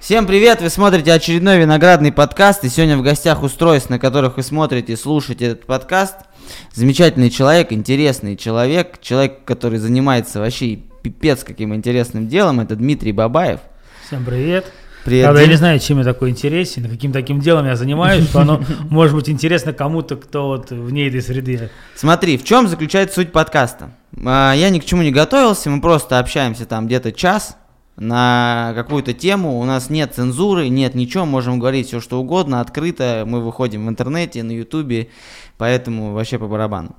Всем привет! Вы смотрите очередной виноградный подкаст, и сегодня в гостях устройств, на которых вы смотрите и слушаете этот подкаст. Замечательный человек, интересный человек, человек, который занимается вообще пипец каким интересным делом, это Дмитрий Бабаев. Всем привет! Привет, Правда, я не знаю, чем я такой интересен, каким таким делом я занимаюсь, что оно может быть интересно кому-то, кто вот вне этой среды. Смотри, в чем заключается суть подкаста? А, Я ни к чему не готовился, мы просто общаемся там где-то час на какую-то тему. У нас нет цензуры, нет ничего, можем говорить все что угодно, открыто. Мы выходим в интернете, на ютубе, поэтому вообще по барабану.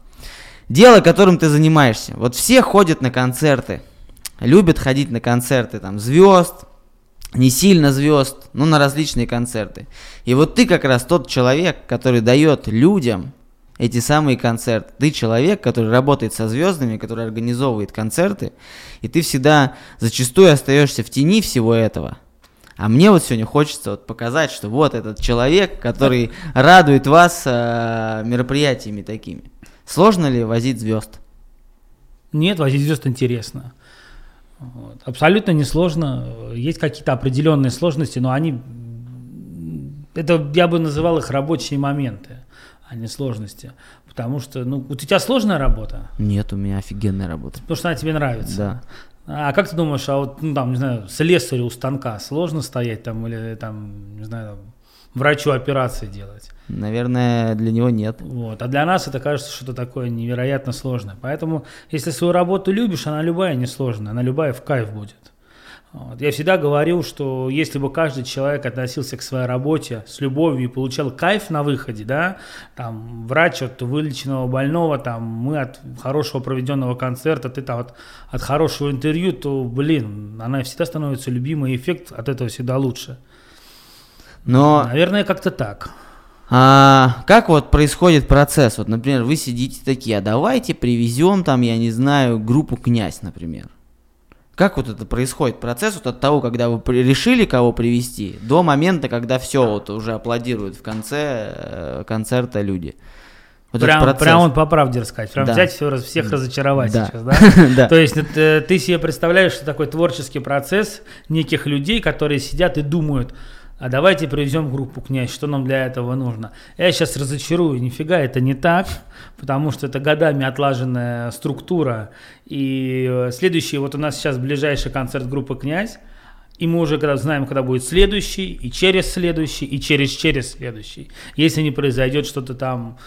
Дело, которым ты занимаешься. Вот все ходят на концерты, любят ходить на концерты там звезд, не сильно звезд, но на различные концерты. И вот ты как раз тот человек, который дает людям эти самые концерты. Ты человек, который работает со звездами, который организовывает концерты, и ты всегда зачастую остаешься в тени всего этого. А мне вот сегодня хочется вот показать, что вот этот человек, который радует вас э, мероприятиями такими. Сложно ли возить звезд? Нет, возить звезд интересно. Вот. Абсолютно несложно. Есть какие-то определенные сложности, но они... Это я бы называл их рабочие моменты, а не сложности. Потому что, ну, у тебя сложная работа, Нет, у меня офигенная работа. потому что она тебе нравится. Да. А как ты думаешь, а вот, ну, там, не знаю, слесарю у станка сложно стоять там или там, не знаю, там, врачу операции делать? Наверное, для него нет. Вот. А для нас это кажется что-то такое невероятно сложное. Поэтому, если свою работу любишь, она любая несложная, она любая в кайф будет. Вот. Я всегда говорил, что если бы каждый человек относился к своей работе с любовью и получал кайф на выходе, да, там врач от вылеченного больного, там мы от хорошего проведенного концерта, ты там от, от хорошего интервью, то, блин, она всегда становится любимой, и эффект от этого всегда лучше. Но Наверное, как-то так. А, как вот происходит процесс? Вот, например, вы сидите такие, а давайте привезем там, я не знаю, группу князь, например. Как вот это происходит процесс вот от того, когда вы решили кого привести, до момента, когда все вот уже аплодируют в конце э, концерта люди? Вот прям, прям вот по правде рассказать, прям Да. взять все, всех разочаровать Да. сейчас, да? Да. То есть это, ты себе представляешь, что такой творческий процесс неких людей, которые сидят и думают, а давайте привезем группу князь, что нам для этого нужно. Я сейчас разочарую, нифига это не так, потому что это годами отлаженная структура. И э, следующий, вот у нас сейчас ближайший концерт группы князь, и мы уже когда знаем, когда будет следующий, и через следующий, и через через следующий. Если не произойдет что-то там,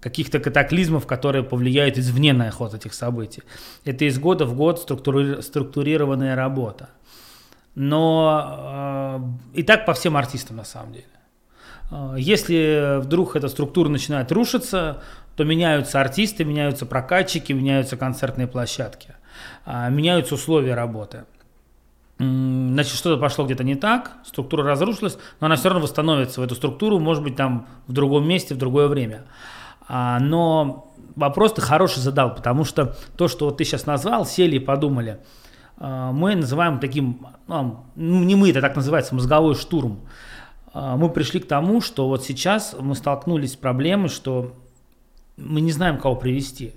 каких-то катаклизмов, которые повлияют извне на ход этих событий. Это из года в год структури- структурированная работа. Но э, и так по всем артистам на самом деле. Э, Если вдруг эта структура начинает рушиться, то меняются артисты, меняются прокатчики, меняются концертные площадки, а, меняются условия работы. Значит, что-то пошло где-то не так, структура разрушилась, но она все равно восстановится в эту структуру, может быть, там в другом месте, в другое время. А, Но вопрос ты хороший задал, потому что то, что вот ты сейчас назвал, сели и подумали, мы называем таким, ну, не мы, это так называется, мозговой штурм. А, Мы пришли к тому, что вот сейчас мы столкнулись с проблемой, что мы не знаем, кого привести.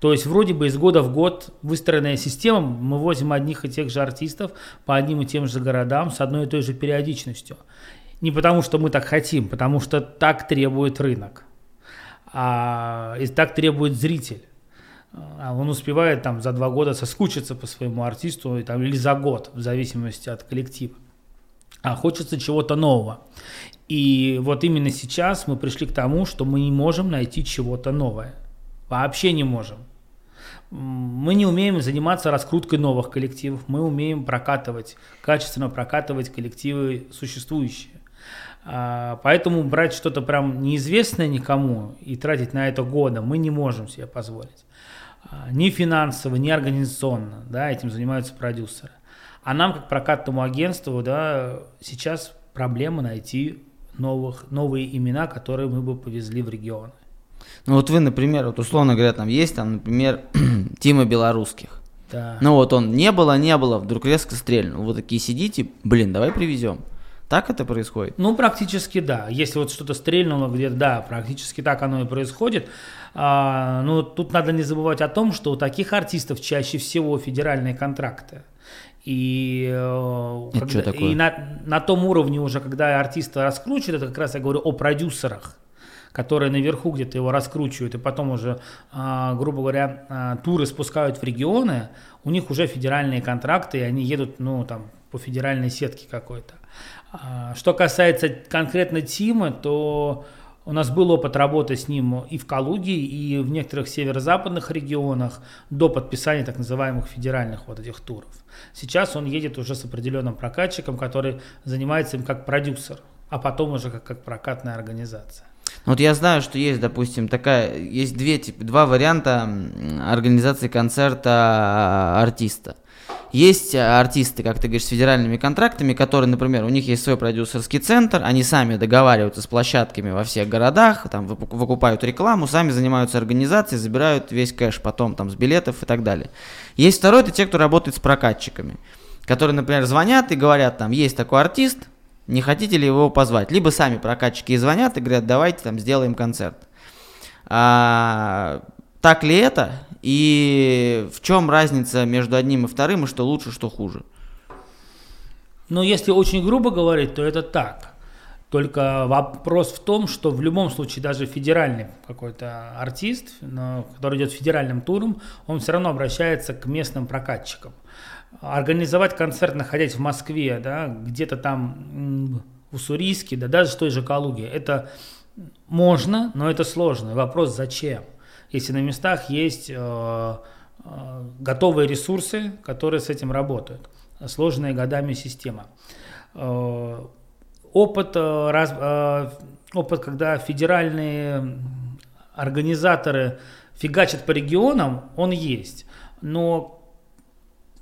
То есть вроде бы из года в год выстроенная система, мы возим одних и тех же артистов по одним и тем же городам с одной и той же периодичностью. Не потому, что мы так хотим, потому что так требует рынок. А, и так требует зритель. А он успевает там за два года соскучиться по своему артисту и там, или за год, в зависимости от коллектива. А хочется чего-то нового. И вот именно сейчас мы пришли к тому, что мы не можем найти чего-то новое. Вообще не можем. Мы не умеем заниматься раскруткой новых коллективов, мы умеем прокатывать, качественно прокатывать коллективы существующие. А, Поэтому брать что-то прям неизвестное никому и тратить на это года мы не можем себе позволить. А, Ни финансово, ни организационно, да, этим занимаются продюсеры. А нам, как прокатному агентству, да, сейчас проблема найти новых, новые имена, которые мы бы повезли в регионы. Ну вот вы, например, вот условно говоря, там есть там, например, Тима Белорусских. Да. Ну вот он не было, не было, вдруг резко стрельнул. Вы такие сидите, блин, давай привезем. Так это происходит? Ну, практически да. Если вот что-то стрельнуло где-то, да, практически так оно и происходит. А, но тут надо не забывать о том, что у таких артистов чаще всего федеральные контракты. И, э, это когда, такое? и на, на том уровне уже, когда артиста раскручивают, это как раз я говорю о продюсерах которые наверху где-то его раскручивают, и потом уже, а, грубо говоря, а, туры спускают в регионы, у них уже федеральные контракты, и они едут, ну, там, по федеральной сетке какой-то. А, что касается конкретно Тима, то у нас был опыт работы с ним и в Калуге, и в некоторых северо-западных регионах до подписания так называемых федеральных вот этих туров. Сейчас он едет уже с определенным прокатчиком, который занимается им как продюсер, а потом уже как, как прокатная организация. Ну, вот я знаю, что есть, допустим, такая, есть две, типа, два варианта организации концерта а, артиста. Есть артисты, как ты говоришь, с федеральными контрактами, которые, например, у них есть свой продюсерский центр, они сами договариваются с площадками во всех городах, там выкупают рекламу, сами занимаются организацией, забирают весь кэш потом там с билетов и так далее. Есть второй, это те, кто работает с прокатчиками, которые, например, звонят и говорят, там, есть такой артист, не хотите ли его позвать? Либо сами прокатчики звонят и говорят, давайте там сделаем концерт. А, так ли это? И в чем разница между одним и вторым, и что лучше, что хуже? Ну, если очень грубо говорить, то это так. Только вопрос в том, что в любом случае даже федеральный какой-то артист, который идет федеральным туром, он все равно обращается к местным прокатчикам организовать концерт, находясь в Москве, да, где-то там в Уссурийске, да даже в той же Калуге, это можно, но это сложно. Вопрос зачем? Если на местах есть э, э, готовые ресурсы, которые с этим работают, сложная годами система. Э, опыт, опыт, когда федеральные организаторы фигачат по регионам, он есть. Но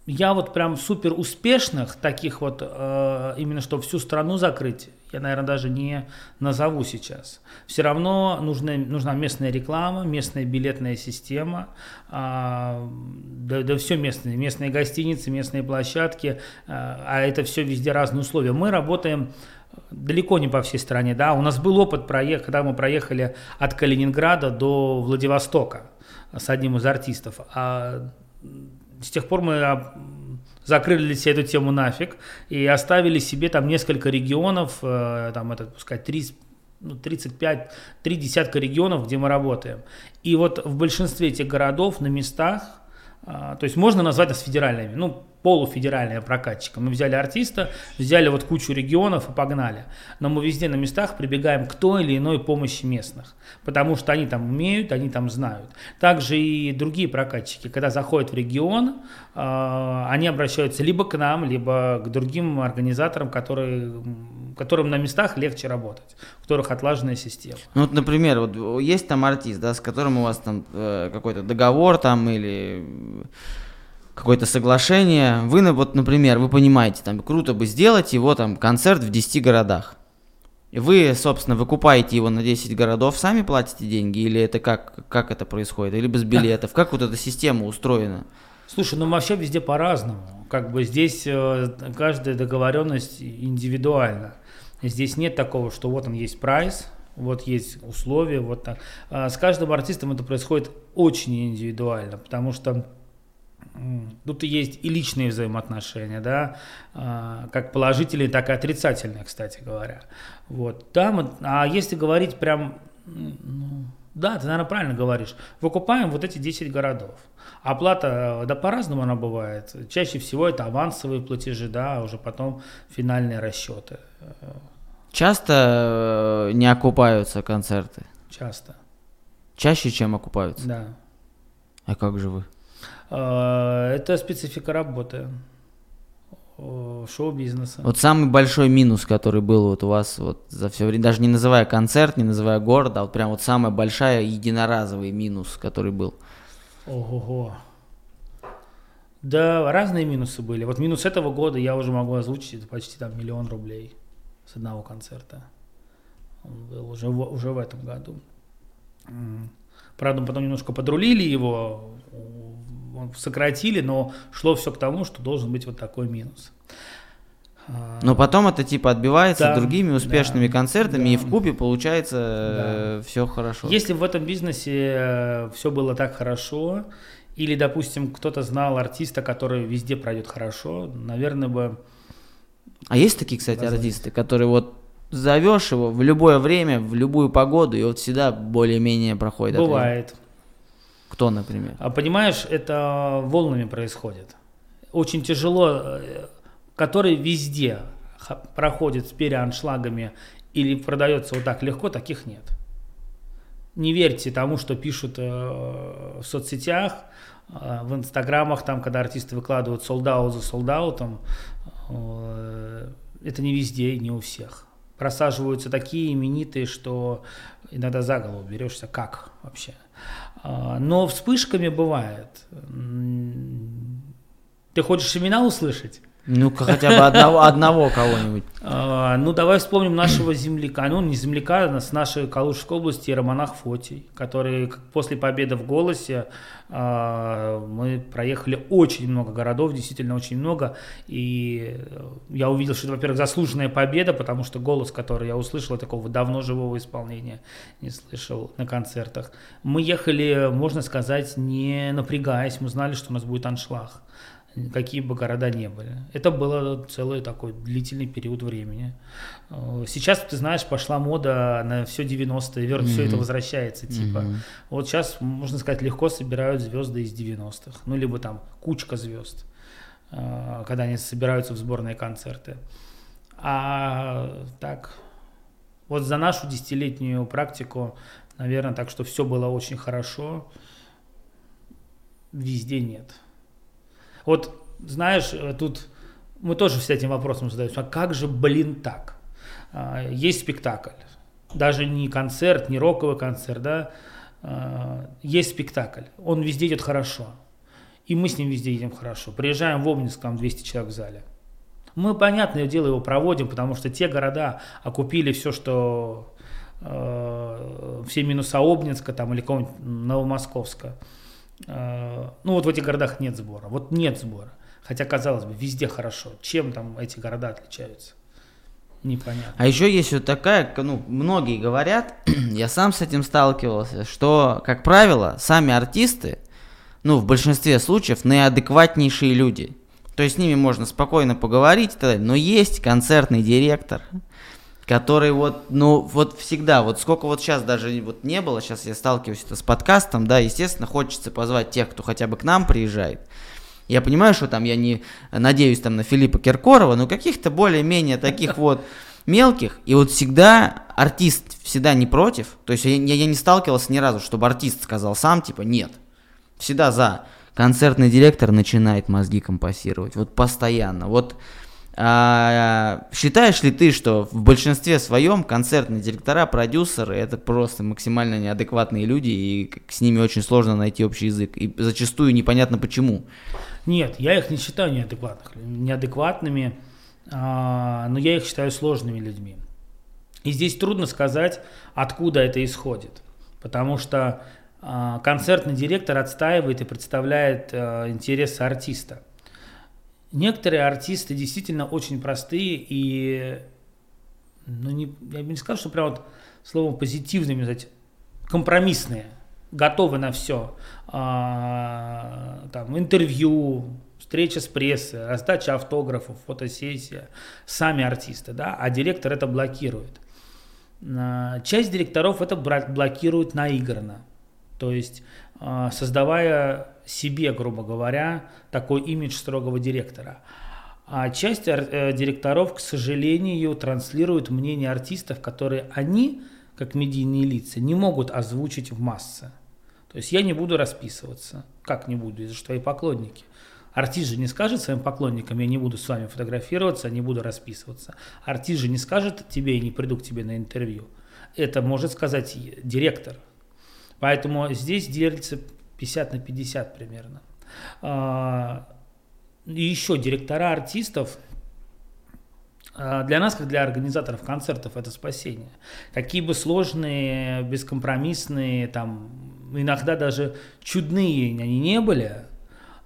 я вот прям супер успешных, таких вот, э, именно что всю страну закрыть, я, наверное, даже не назову сейчас. Все равно нужна, нужна местная реклама, местная билетная система, э, да, да все местные, местные гостиницы, местные площадки, э, а это все везде разные условия. Мы работаем далеко не по всей стране, да, у нас был опыт, проех, когда мы проехали от Калининграда до Владивостока с одним из артистов, а с тех пор мы закрыли для себя эту тему нафиг и оставили себе там несколько регионов, э, там это, пускай, 30, ну, 35, три десятка регионов, где мы работаем. И вот в большинстве этих городов на местах, а, то есть можно назвать нас федеральными, ну, полуфедеральные прокатчика. Мы взяли артиста, взяли вот кучу регионов и погнали. Но мы везде на местах прибегаем к той или иной помощи местных, потому что они там умеют, они там знают. Также и другие прокатчики, когда заходят в регион, э, они обращаются либо к нам, либо к другим организаторам, которые, которым на местах легче работать, у которых отлаженная система. Ну вот, например, вот есть там артист, да, с которым у вас там э, какой-то договор там или какое-то соглашение, вы, вот, например, вы понимаете, там, круто бы сделать его, там, концерт в 10 городах. Вы, собственно, выкупаете его на 10 городов, сами платите деньги, или это как, как это происходит, или без билетов, как вот эта система устроена? Слушай, ну вообще везде по-разному. Как бы здесь э, каждая договоренность индивидуальна. Здесь нет такого, что вот он есть прайс, вот есть условия, вот так. А с каждым артистом это происходит очень индивидуально, потому что Тут есть и личные взаимоотношения, да, а, как положительные, так и отрицательные, кстати говоря. Вот, там, а если говорить прям, ну, да, ты, наверное, правильно говоришь, выкупаем вот эти 10 городов. Оплата, да, по-разному она бывает. Чаще всего это авансовые платежи, да, а уже потом финальные расчеты. Часто э, не окупаются концерты? Часто. Чаще, чем окупаются? Да. А как же вы? А, это специфика работы шоу-бизнеса. Вот самый большой минус, который был вот у вас вот за все время, даже не называя концерт, не называя город, а вот прям вот самая большая единоразовый минус, который был. Ого-го. Да, разные минусы были. Вот минус этого года я уже могу озвучить, это почти там миллион рублей с одного концерта. Он был уже в, уже в этом году. Правда, потом немножко подрулили его, сократили, но шло все к тому, что должен быть вот такой минус. А, Но потом это типа отбивается Да, другими успешными да, концертами, да. и в купе получается все хорошо. Если в этом бизнесе все было так хорошо, или, допустим, кто-то знал артиста, который везде пройдет хорошо, наверное бы А есть такие, кстати, Возможно. артисты, которые вот зовешь его в любое время, в любую погоду, и вот всегда более-менее проходит. ответ? бывает. Кто, например? А понимаешь, это волнами происходит. Очень тяжело, э, который везде проходит с переаншлагами или продается вот так легко, таких нет. Не верьте тому, что пишут э, в соцсетях, э, в инстаграмах, там, когда артисты выкладывают солдаут за солдаутом, это не везде и не у всех. Просаживаются такие именитые, что иногда за голову берешься, как вообще. А, Но вспышками бывает. Ты хочешь имена услышать? Ну-ка хотя бы одного, одного кого-нибудь. А, Ну, давай вспомним нашего земляка, ну, не земляка, а с нашей Калужской области, Романах Фотий, который после победы в «Голосе» а, мы проехали очень много городов, действительно очень много, и э, я увидел, что это, во-первых, заслуженная победа, потому что голос, который я услышал, такого давно живого исполнения не слышал на концертах. Мы ехали, можно сказать, не напрягаясь, мы знали, что у нас будет аншлаг какие бы города не были. Это было целый такой длительный период времени. Э, Сейчас, ты знаешь, пошла мода на все 90-е, вер- все это возвращается. Типа. Мгм. Вот сейчас, можно сказать, легко собирают звезды из 90-х. Ну, либо там кучка звезд, э, когда они собираются в сборные концерты. А так, вот за нашу десятилетнюю практику, наверное, так что все было очень хорошо, везде нет. Вот, знаешь, э, тут мы тоже с этим вопросом задаемся, а как же, блин, так? А, Есть спектакль, даже не концерт, не роковый концерт, да, а, есть спектакль, он везде идет хорошо, и мы с ним везде едем хорошо. Приезжаем в Обнинск, там 200 человек в зале. Мы, понятное дело, его проводим, потому что те города окупили все, что э, все минуса Обнинска там, или какого-нибудь Новомосковска. Э, ну вот в этих городах нет сбора. Вот нет сбора. Хотя, казалось бы, везде хорошо. Чем там эти города отличаются? Непонятно. А еще есть вот такая, ну, многие говорят, я сам с этим сталкивался, что, как правило, сами артисты, ну, в большинстве случаев, наиадекватнейшие люди. То есть с ними можно спокойно поговорить. Но есть концертный директор, который вот, ну, вот всегда, вот сколько вот сейчас даже вот не было, сейчас я сталкиваюсь это с подкастом, да, естественно, хочется позвать тех, кто хотя бы к нам приезжает. Я понимаю, что там я не надеюсь там на Филиппа Киркорова, но каких-то более-менее таких вот мелких. И вот всегда артист всегда не против. То есть я, я- я не сталкивался ни разу, чтобы артист сказал сам, типа, нет. Всегда за. Концертный директор начинает мозги компасировать. Вот постоянно. Вот а, считаешь ли ты, что в большинстве своем концертные директора, продюсеры это просто максимально неадекватные люди, и с ними очень сложно найти общий язык. И зачастую непонятно почему. Нет, я их не считаю неадекватных, неадекватными, а, но я их считаю сложными людьми. И здесь трудно сказать, откуда это исходит, потому что а, концертный директор отстаивает и представляет а, интересы артиста. Некоторые артисты действительно очень простые и, ну, не, я бы не сказал, что прям вот словом позитивными, сказать, компромиссные, готовы на все. там, интервью, встреча с прессой, раздача автографов, фотосессия, сами артисты, да, а директор это блокирует. А, Часть директоров это блокирует наигранно, то есть а, создавая себе, грубо говоря, такой имидж строгого директора. А часть э, директоров, к сожалению, транслируют мнение артистов, которые они, как медийные лица, не могут озвучить в массы. То есть я не буду расписываться. Как не буду? Это же твои поклонники. Артист же не скажет своим поклонникам, я не буду с вами фотографироваться, не буду расписываться. Артист же не скажет тебе, я не приду к тебе на интервью. Это может сказать директор. Поэтому здесь делится 50 на 50 примерно. А, И еще директора артистов а, для нас, как для организаторов концертов, это спасение. Какие бы сложные, бескомпромиссные, там, иногда даже чудные они не были,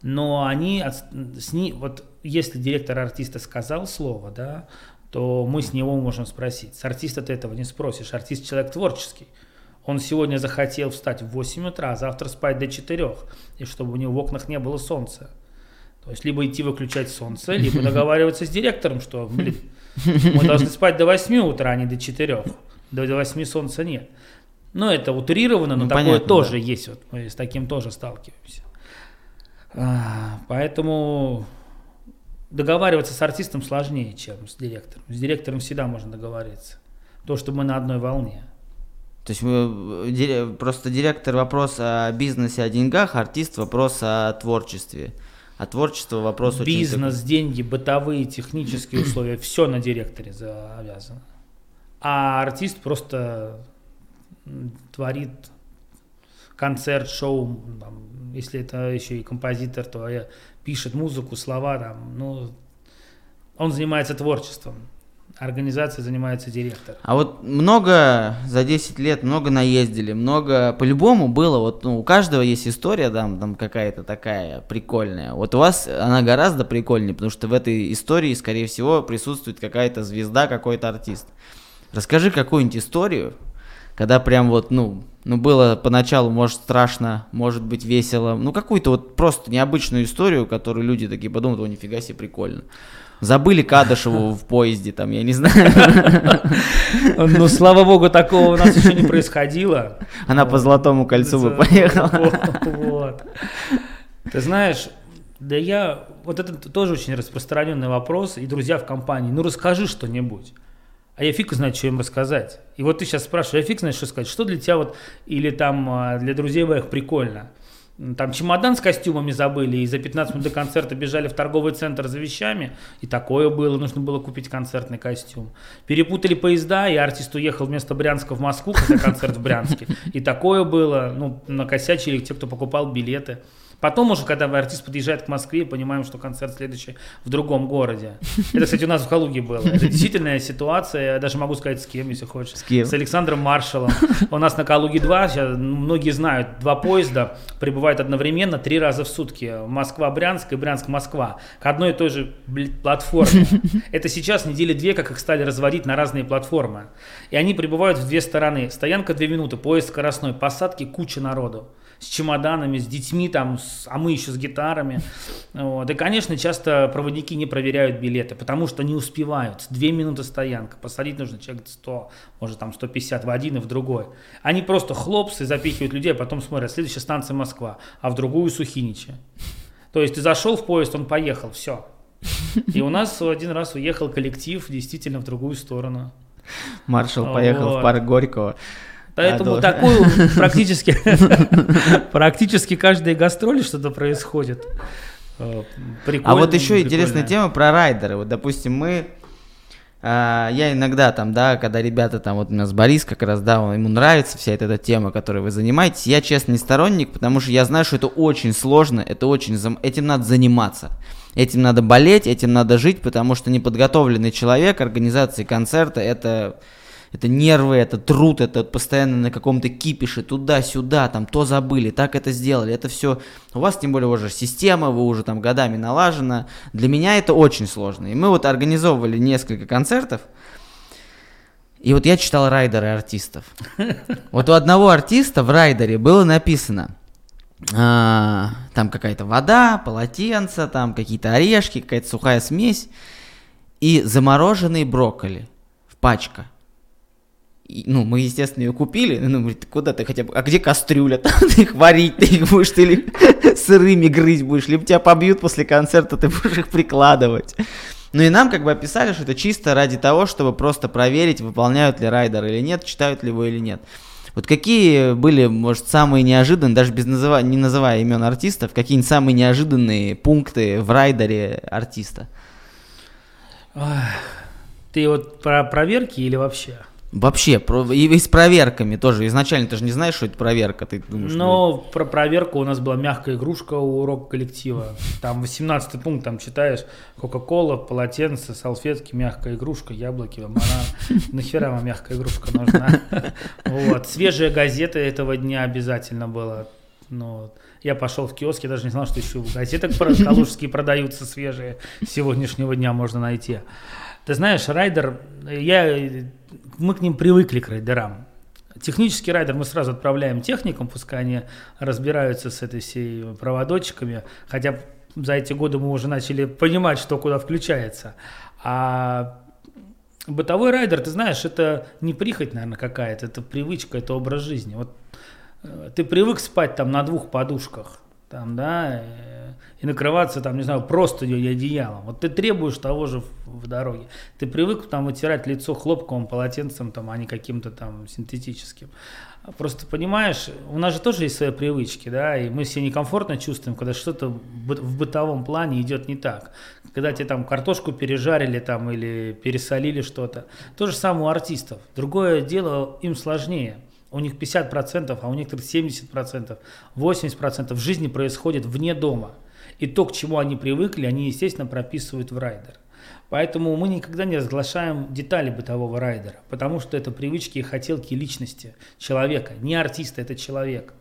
но они с ни- вот если директор артиста сказал слово, да, то мы с него можем спросить. С артиста ты этого не спросишь. Артист человек творческий. Он сегодня захотел встать в 8 утра, а завтра спать до 4, и чтобы у него в окнах не было солнца. То есть либо идти выключать солнце, либо договариваться с директором, что, блин, мы должны спать до 8 утра, а не до 4. До 8 солнца нет. Ну, это утрировано, но ну, такое понятно, тоже да. есть. Вот мы с таким тоже сталкиваемся. А, поэтому договариваться с артистом сложнее, чем с директором. С директором всегда можно договориться. То, что мы на одной волне. То есть мы, просто директор вопрос о бизнесе, о деньгах, артист вопрос о творчестве. А творчество вопрос Бизнес, очень... деньги, бытовые, технические условия, все на директоре завязано. А артист просто творит концерт, шоу, там, если это еще и композитор, то пишет музыку, слова, там, ну, он занимается творчеством. Организацией занимается директор. А вот много за 10 лет, много наездили, много по-любому было. Вот ну, у каждого есть история, там, там какая-то такая прикольная. Вот у вас она гораздо прикольнее, потому что в этой истории, скорее всего, присутствует какая-то звезда, какой-то артист. Расскажи какую-нибудь историю, когда прям вот, ну, ну, было поначалу, может, страшно, может быть, весело. Ну, какую-то вот просто необычную историю, которую люди такие подумают, о, нифига себе, прикольно. Забыли Кадышеву в поезде, там, я не знаю. Ну, слава богу, такого у нас еще не происходило. Она по Золотому кольцу бы поехала. Вот. Ты знаешь, да я... Вот это тоже очень распространенный вопрос, и друзья в компании. Ну, расскажи что-нибудь а я фиг знает, что им рассказать. И вот ты сейчас спрашиваешь, я фиг знает, что сказать, что для тебя вот, или там а, для друзей моих прикольно. Там чемодан с костюмами забыли, и за 15 минут до концерта бежали в торговый центр за вещами, и такое было, нужно было купить концертный костюм. Перепутали поезда, и артист уехал вместо Брянска в Москву, хотя концерт в Брянске, и такое было, ну, накосячили те, кто покупал билеты. Потом уже, когда артист подъезжает к Москве, понимаем, что концерт следующий в другом городе. Это, кстати, у нас в Калуге было. Это действительная ситуация, я даже могу сказать с кем, если хочешь. С кем? С Александром Маршалом. У нас на Калуге 2, сейчас многие знают, два поезда прибывают одновременно три раза в сутки. Москва-Брянск и Брянск-Москва. К одной и той же платформе. Это сейчас недели две, как их стали разводить на разные платформы. И они прибывают в две стороны. Стоянка две минуты, поезд скоростной, посадки куча народу с чемоданами, с детьми, там, с, а мы еще с гитарами. Вот. И, конечно, часто проводники не проверяют билеты, потому что не успевают. Две минуты стоянка, посадить нужно человек 100, может там 150 в один и в другой. Они просто хлопсы запихивают людей, а потом смотрят, следующая станция Москва, а в другую Сухиничи. То есть ты зашел в поезд, он поехал, все. И у нас один раз уехал коллектив действительно в другую сторону. Маршал поехал вот. в парк Горького. Поэтому а, такую практически, практически каждые гастроли что-то происходит. Э, прикольно, а вот еще прикольно. интересная тема про райдеры. Вот, допустим, мы а, я иногда там, да, когда ребята там, вот у нас Борис как раз, да, ему нравится вся эта, эта тема, которой вы занимаетесь, я, честно, не сторонник, потому что я знаю, что это очень сложно, это очень, этим надо заниматься. Этим надо болеть, этим надо жить, потому что неподготовленный человек, организации концерта, это это нервы, это труд, это постоянно на каком-то кипише, туда-сюда, там то забыли, так это сделали, это все, у вас тем более уже система, вы уже там годами налажена, для меня это очень сложно, и мы вот организовывали несколько концертов, и вот я читал райдеры артистов. Вот у одного артиста в райдере было написано, а, там какая-то вода, полотенце, там какие-то орешки, какая-то сухая смесь и замороженные брокколи в пачка. И, ну, мы, естественно, ее купили. Ну, говорит, куда ты хотя бы... А где кастрюля? Там ты их варить, ты их будешь, ты ли сырыми грызть будешь, либо тебя побьют после концерта, ты будешь их прикладывать. Ну и нам как бы описали, что это чисто ради того, чтобы просто проверить, выполняют ли райдер или нет, читают ли его или нет. Вот какие были, может, самые неожиданные, даже без называ... не называя имен артистов, какие-нибудь самые неожиданные пункты в райдере артиста? Ты вот про проверки или вообще? Вообще, про, и, и с проверками тоже. Изначально ты же не знаешь, что это проверка. Ты думаешь, Но что... про проверку у нас была мягкая игрушка у урок коллектива. Там 18 пункт, там читаешь Кока-Кола, полотенце, салфетки, мягкая игрушка, яблоки, банан. Нахера вам мягкая игрушка нужна? Вот. Свежая газета этого дня обязательно была. Ну, я пошел в киоск, я даже не знал, что еще газеток калужские продаются свежие. Сегодняшнего дня можно найти. Ты знаешь, райдер, я, мы к ним привыкли, к райдерам. Технический райдер мы сразу отправляем техникам, пускай они разбираются с этой всей проводочками, хотя за эти годы мы уже начали понимать, что куда включается. А бытовой райдер, ты знаешь, это не прихоть, наверное, какая-то, это привычка, это образ жизни. Вот э, ты привык спать там на двух подушках, там, да, накрываться там, не знаю, просто и одеялом. Вот ты требуешь того же в, в дороге. Ты привык там вытирать лицо хлопковым полотенцем, там, а не каким-то там синтетическим. Просто понимаешь, у нас же тоже есть свои привычки, да, и мы себя некомфортно чувствуем, когда что-то в бытовом плане идет не так. Когда тебе там картошку пережарили там или пересолили что-то. То же самое у артистов. Другое дело, им сложнее. У них 50%, а у некоторых 70%, 80% в жизни происходит вне дома. И то, к чему они привыкли, они, естественно, прописывают в райдер. Поэтому мы никогда не разглашаем детали бытового райдера, потому что это привычки и хотелки личности человека, не артиста, это человек.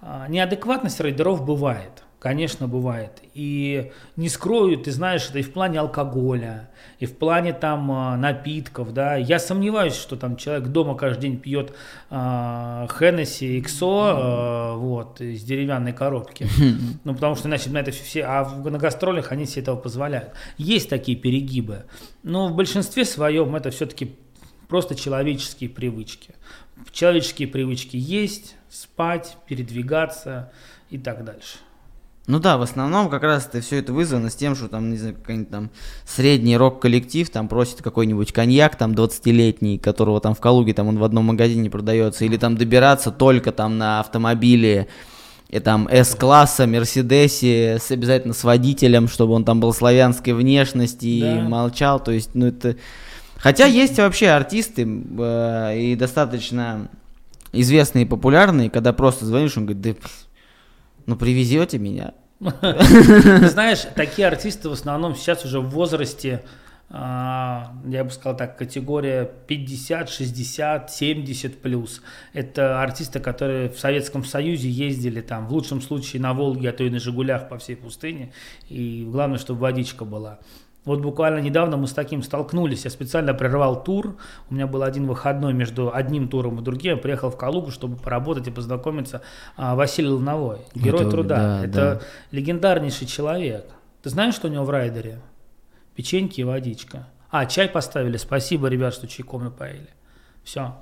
А, неадекватность райдеров бывает – Конечно, бывает. И не скрою, ты знаешь, это и в плане алкоголя, и в плане там а, напитков, да. Я сомневаюсь, что там человек дома каждый день пьет э, Хеннесси, Иксо, э, вот, из деревянной коробки. Ну, потому что, иначе на это все, а на гастролях они себе этого позволяют. Есть такие перегибы, но в большинстве своем это все-таки просто человеческие привычки. Человеческие привычки есть, спать, передвигаться и так дальше. Ну да, в основном как раз это все это вызвано с тем, что там, не знаю, какой-нибудь там средний рок-коллектив там просит какой-нибудь коньяк там 20-летний, которого там в Калуге там он в одном магазине продается, или там добираться только там на автомобиле и там S-класса, Мерседесе, с обязательно с водителем, чтобы он там был славянской внешности да. и молчал, то есть, ну это... Хотя есть вообще артисты э, и достаточно известные и популярные, когда просто звонишь, он говорит, да ну, привезете меня. Знаешь, такие артисты в основном сейчас уже в возрасте, а, я бы сказал так, категория 50, 60, 70 плюс. Это артисты, которые в Советском Союзе ездили там, в лучшем случае на Волге, а то и на Жигулях по всей пустыне. И главное, чтобы водичка была. Вот буквально недавно мы с таким столкнулись. Я специально прервал тур. У меня был один выходной между одним туром и другим. Я приехал в Калугу, чтобы поработать и познакомиться. А, Василий Луновой, герой это, труда. Да, это да. легендарнейший человек. Ты знаешь, что у него в райдере? Печеньки и водичка. А, чай поставили. Спасибо, ребят, что чайком напоили. Все.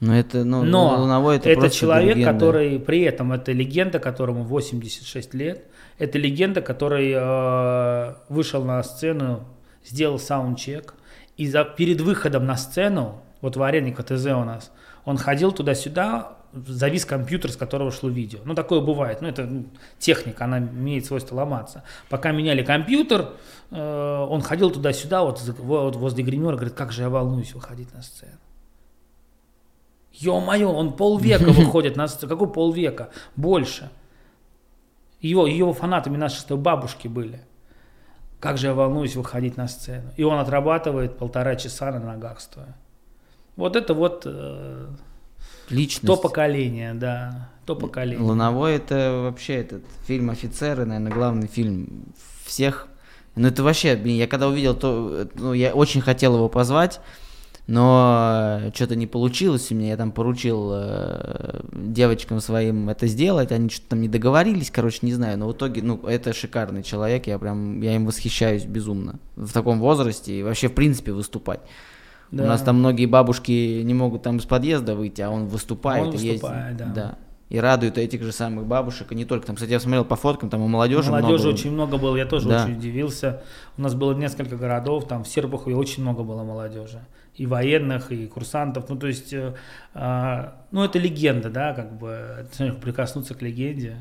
Но это, ну, Но Луновой это, это человек, легенда. который при этом, это легенда, которому 86 лет. Это легенда, который э, вышел на сцену, сделал саундчек. И за, перед выходом на сцену, вот в арене КТЗ у нас, он ходил туда-сюда, завис компьютер, с которого шло видео. Ну, такое бывает. Ну, это ну, техника, она имеет свойство ломаться. Пока меняли компьютер, э, он ходил туда-сюда, вот, вот возле гримера, говорит, как же я волнуюсь выходить на сцену. Ё-моё, он полвека выходит на сцену. Какой полвека? Больше. Его, его фанатами наши что бабушки были. Как же я волнуюсь выходить на сцену. И он отрабатывает полтора часа на ногах стоя. Вот это вот э, Личность. то поколение, да. То поколение. Луновой это вообще этот фильм «Офицеры», наверное, главный фильм всех. Ну это вообще, я когда увидел, то ну, я очень хотел его позвать но э, что-то не получилось у меня, я там поручил э, девочкам своим это сделать, они что-то там не договорились, короче, не знаю, но в итоге, ну, это шикарный человек, я прям, я им восхищаюсь безумно в таком возрасте и вообще, в принципе, выступать. Да. У нас там многие бабушки не могут там из подъезда выйти, а он выступает он и выступает, ездит. Да. да и радует этих же самых бабушек, и не только. Там, кстати, я смотрел по фоткам, там у молодежи Молодежи много очень много было, я тоже да. очень удивился. У нас было несколько городов, там в Серпухове очень много было молодежи. И военных, и курсантов. Ну, то есть, э, э, ну, это легенда, да, как бы, прикоснуться к легенде.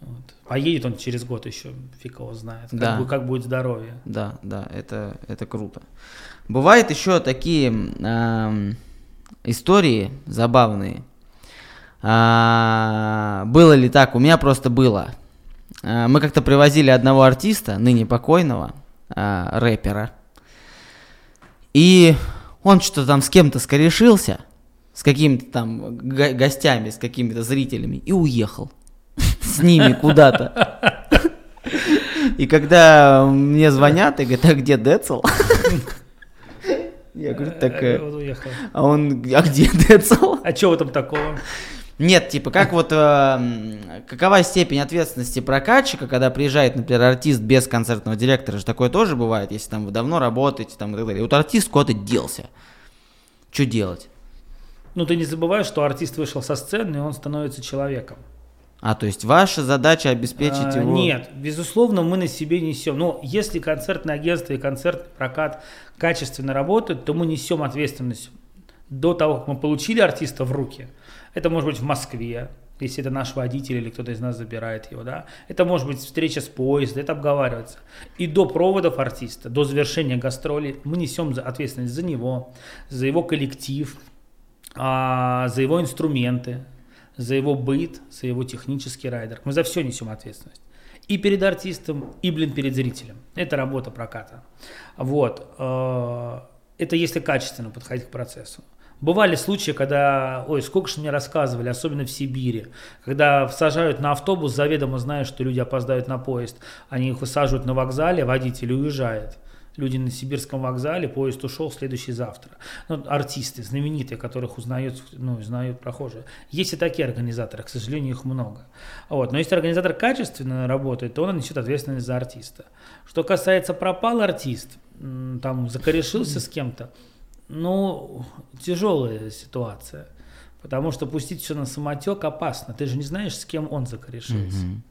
Вот. Поедет он через год еще, фиг его знает, как, да. бы, как будет здоровье. Да, да, это, это круто. Бывают еще такие э, истории забавные, а, было ли так? У меня просто было. А, мы как-то привозили одного артиста, ныне покойного, а, рэпера. И он что-то там с кем-то скорешился, с какими-то там гостями, с какими-то зрителями, и уехал. с ними куда-то. И когда мне звонят и говорят, а где Децл? Я говорю, так... Э. А он, а где Децл? А в этом такого? Нет, типа, как вот, э, какова степень ответственности прокатчика, когда приезжает, например, артист без концертного директора, же такое тоже бывает, если там вы давно работаете, там и так далее. Вот артист куда-то делся. Что делать? Ну, ты не забывай, что артист вышел со сцены, и он становится человеком. А, то есть ваша задача обеспечить А, его... Нет, безусловно, мы на себе несем. Но если концертное агентство и концертный прокат качественно работают, то мы несем ответственность до того, как мы получили артиста в руки. Это может быть в Москве, если это наш водитель или кто-то из нас забирает его, да. Это может быть встреча с поездом, это обговаривается. И до проводов артиста, до завершения гастролей мы несем ответственность за него, за его коллектив, а, за его инструменты, за его быт, за его технический райдер. Мы за все несем ответственность. И перед артистом, и, блин, перед зрителем. Это работа проката. Вот. э, Это если качественно подходить к процессу. Бывали случаи, когда, ой, сколько же мне рассказывали, особенно в Сибири, когда сажают на автобус, заведомо зная, что люди опоздают на поезд, они их высаживают на вокзале, водитель уезжает. Люди на сибирском вокзале, поезд ушел, следующий завтра. Ну, артисты знаменитые, которых узнают, ну, узнают прохожие. Есть и такие организаторы, к сожалению, их много. Вот. Но если организатор качественно работает, то он несет ответственность за артиста. Что касается пропал артист, там закорешился с кем-то, ну, тяжелая ситуация. Потому что пустить все на самотек опасно. Ты же не знаешь, с кем он закорешился. Мгм.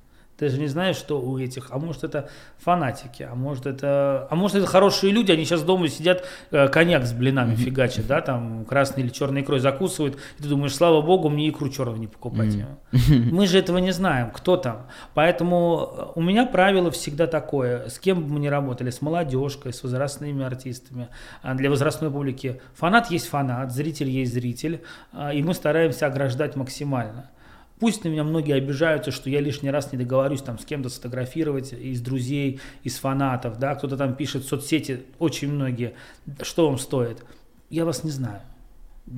Ты же не знаешь, что у этих, а может это фанатики, а может это, а может это хорошие люди, они сейчас дома сидят, э, коньяк с блинами фигачат, да, там красный или черный икрой закусывают, и ты думаешь, слава богу, мне икру черную не покупать. Мы же этого не знаем, кто там. Поэтому э, у меня правило всегда такое, с кем бы мы ни работали, с молодежкой, с возрастными артистами, а для возрастной публики. Фанат есть фанат, зритель есть зритель, а, и мы стараемся ограждать максимально. Пусть на меня многие обижаются, что я лишний раз не договорюсь там с кем-то сфотографировать из друзей, из фанатов, да, кто-то там пишет в соцсети, очень многие, что вам стоит. Я вас не знаю.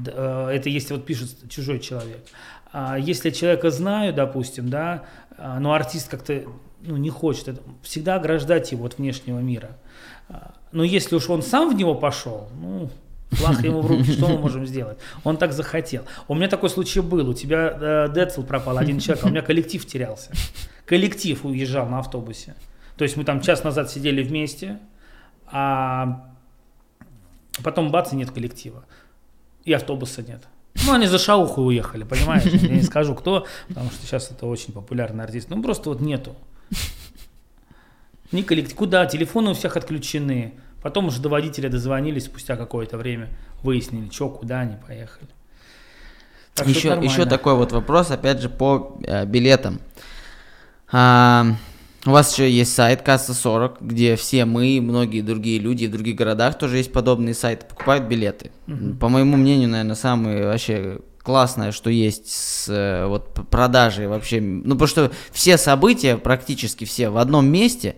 Э, Это если вот пишет чужой человек. А если человека знаю, допустим, да, а, но артист как-то ну, не хочет, это, всегда ограждать его от внешнего мира. А, Но если уж он сам в него пошел, ну, флаг ему в руки, что мы можем сделать? Он так захотел. У меня такой случай был. У тебя э, Децл пропал, один человек, а у меня коллектив терялся. Коллектив уезжал на автобусе. То есть мы там час назад сидели вместе, а потом бац, и нет коллектива. И автобуса нет. Ну, они за шаухой уехали, понимаешь? Я не скажу, кто, потому что сейчас это очень популярный артист. Ну, просто вот нету. Ни коллектив. Куда? Телефоны у всех отключены. Потом уже до водителя дозвонились спустя какое-то время. Выяснили, что, куда они поехали. Так еще, еще такой вот вопрос, опять же, по э, билетам. А, у вас еще есть сайт Касса 40, где все мы и многие другие люди в других городах тоже есть подобные сайты, покупают билеты. По моему мнению, наверное, самое вообще классное, что есть с э, вот продажей вообще. Ну, потому что все события, практически все, в одном месте.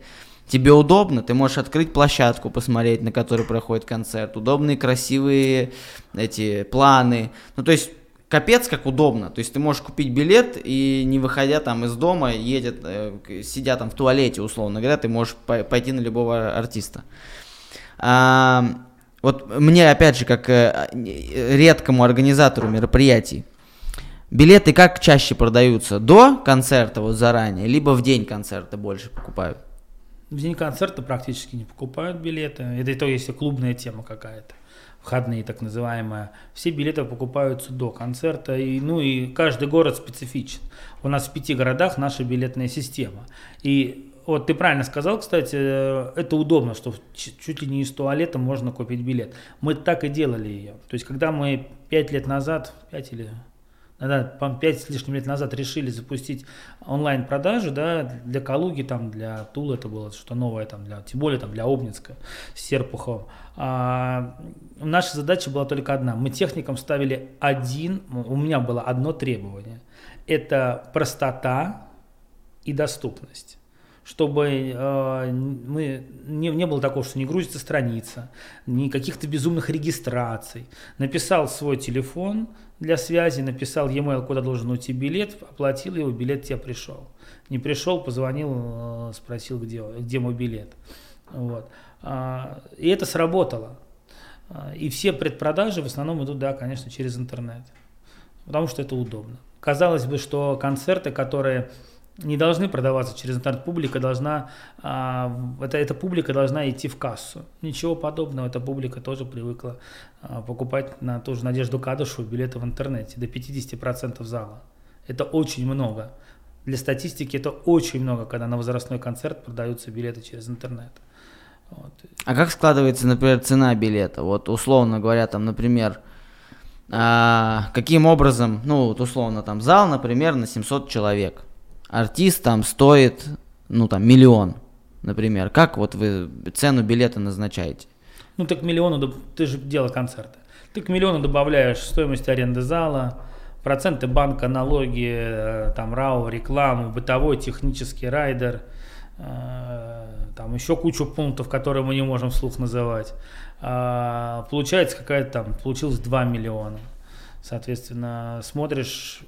Тебе удобно, ты можешь открыть площадку, посмотреть, на которой проходит концерт. Удобные, красивые эти планы. Ну, то есть капец как удобно. То есть ты можешь купить билет и не выходя там из дома, едет, э, сидя там в туалете, условно говоря, ты можешь по- пойти на любого артиста. А, вот мне, опять же, как э, э, редкому организатору мероприятий, билеты как чаще продаются? До концерта вот заранее, либо в день концерта больше покупают? В день концерта практически не покупают билеты. Это и то, если клубная тема какая-то. Входные, так называемые. Все билеты покупаются до концерта. И, ну и каждый город специфичен. У нас в пяти городах наша билетная система. И вот ты правильно сказал, кстати, э, это удобно, что чуть ли не из туалета можно купить билет. Мы так и делали ее. То есть, когда мы пять лет назад, пять или да, по-моему, пять с лишним лет назад решили запустить онлайн-продажи, да, для Калуги, там, для Тулы это было что новое, там, для, тем более там, для Обнинска с Серпуховым. А, наша задача была только одна. Мы техникам ставили один, у меня было одно требование. Это простота и доступность чтобы э, мы, не, не было такого, что не грузится страница, ни каких-то безумных регистраций. Написал свой телефон, для связи, написал e-mail, куда должен уйти билет, оплатил его, билет тебе пришел. Не пришел, позвонил, э, спросил, где, где мой билет. Вот. А, и это сработало. А, и все предпродажи в основном идут, да, конечно, через интернет. Потому что это удобно. Казалось бы, что концерты, которые не должны продаваться через интернет. Публика должна, а, это, эта публика должна идти в кассу. Ничего подобного, эта публика тоже привыкла а, покупать на ту же Надежду Кадышеву билеты в интернете до 50% зала. Это очень много. Для статистики это очень много, когда на возрастной концерт продаются билеты через интернет. Вот. А как складывается, например, цена билета? Вот условно говоря, там, например, а, каким образом, ну, вот условно, там зал, например, на 700 человек артист там стоит, ну там, миллион, например. Как вот вы цену билета назначаете? Ну так миллиону, ты же дело концерта. Ты к миллиону добавляешь стоимость аренды зала, проценты банка, налоги, э, там РАО, рекламу, бытовой, технический райдер, э, там еще кучу пунктов, которые мы не можем вслух называть. А, получается какая-то там, получилось 2 миллиона. Соответственно, смотришь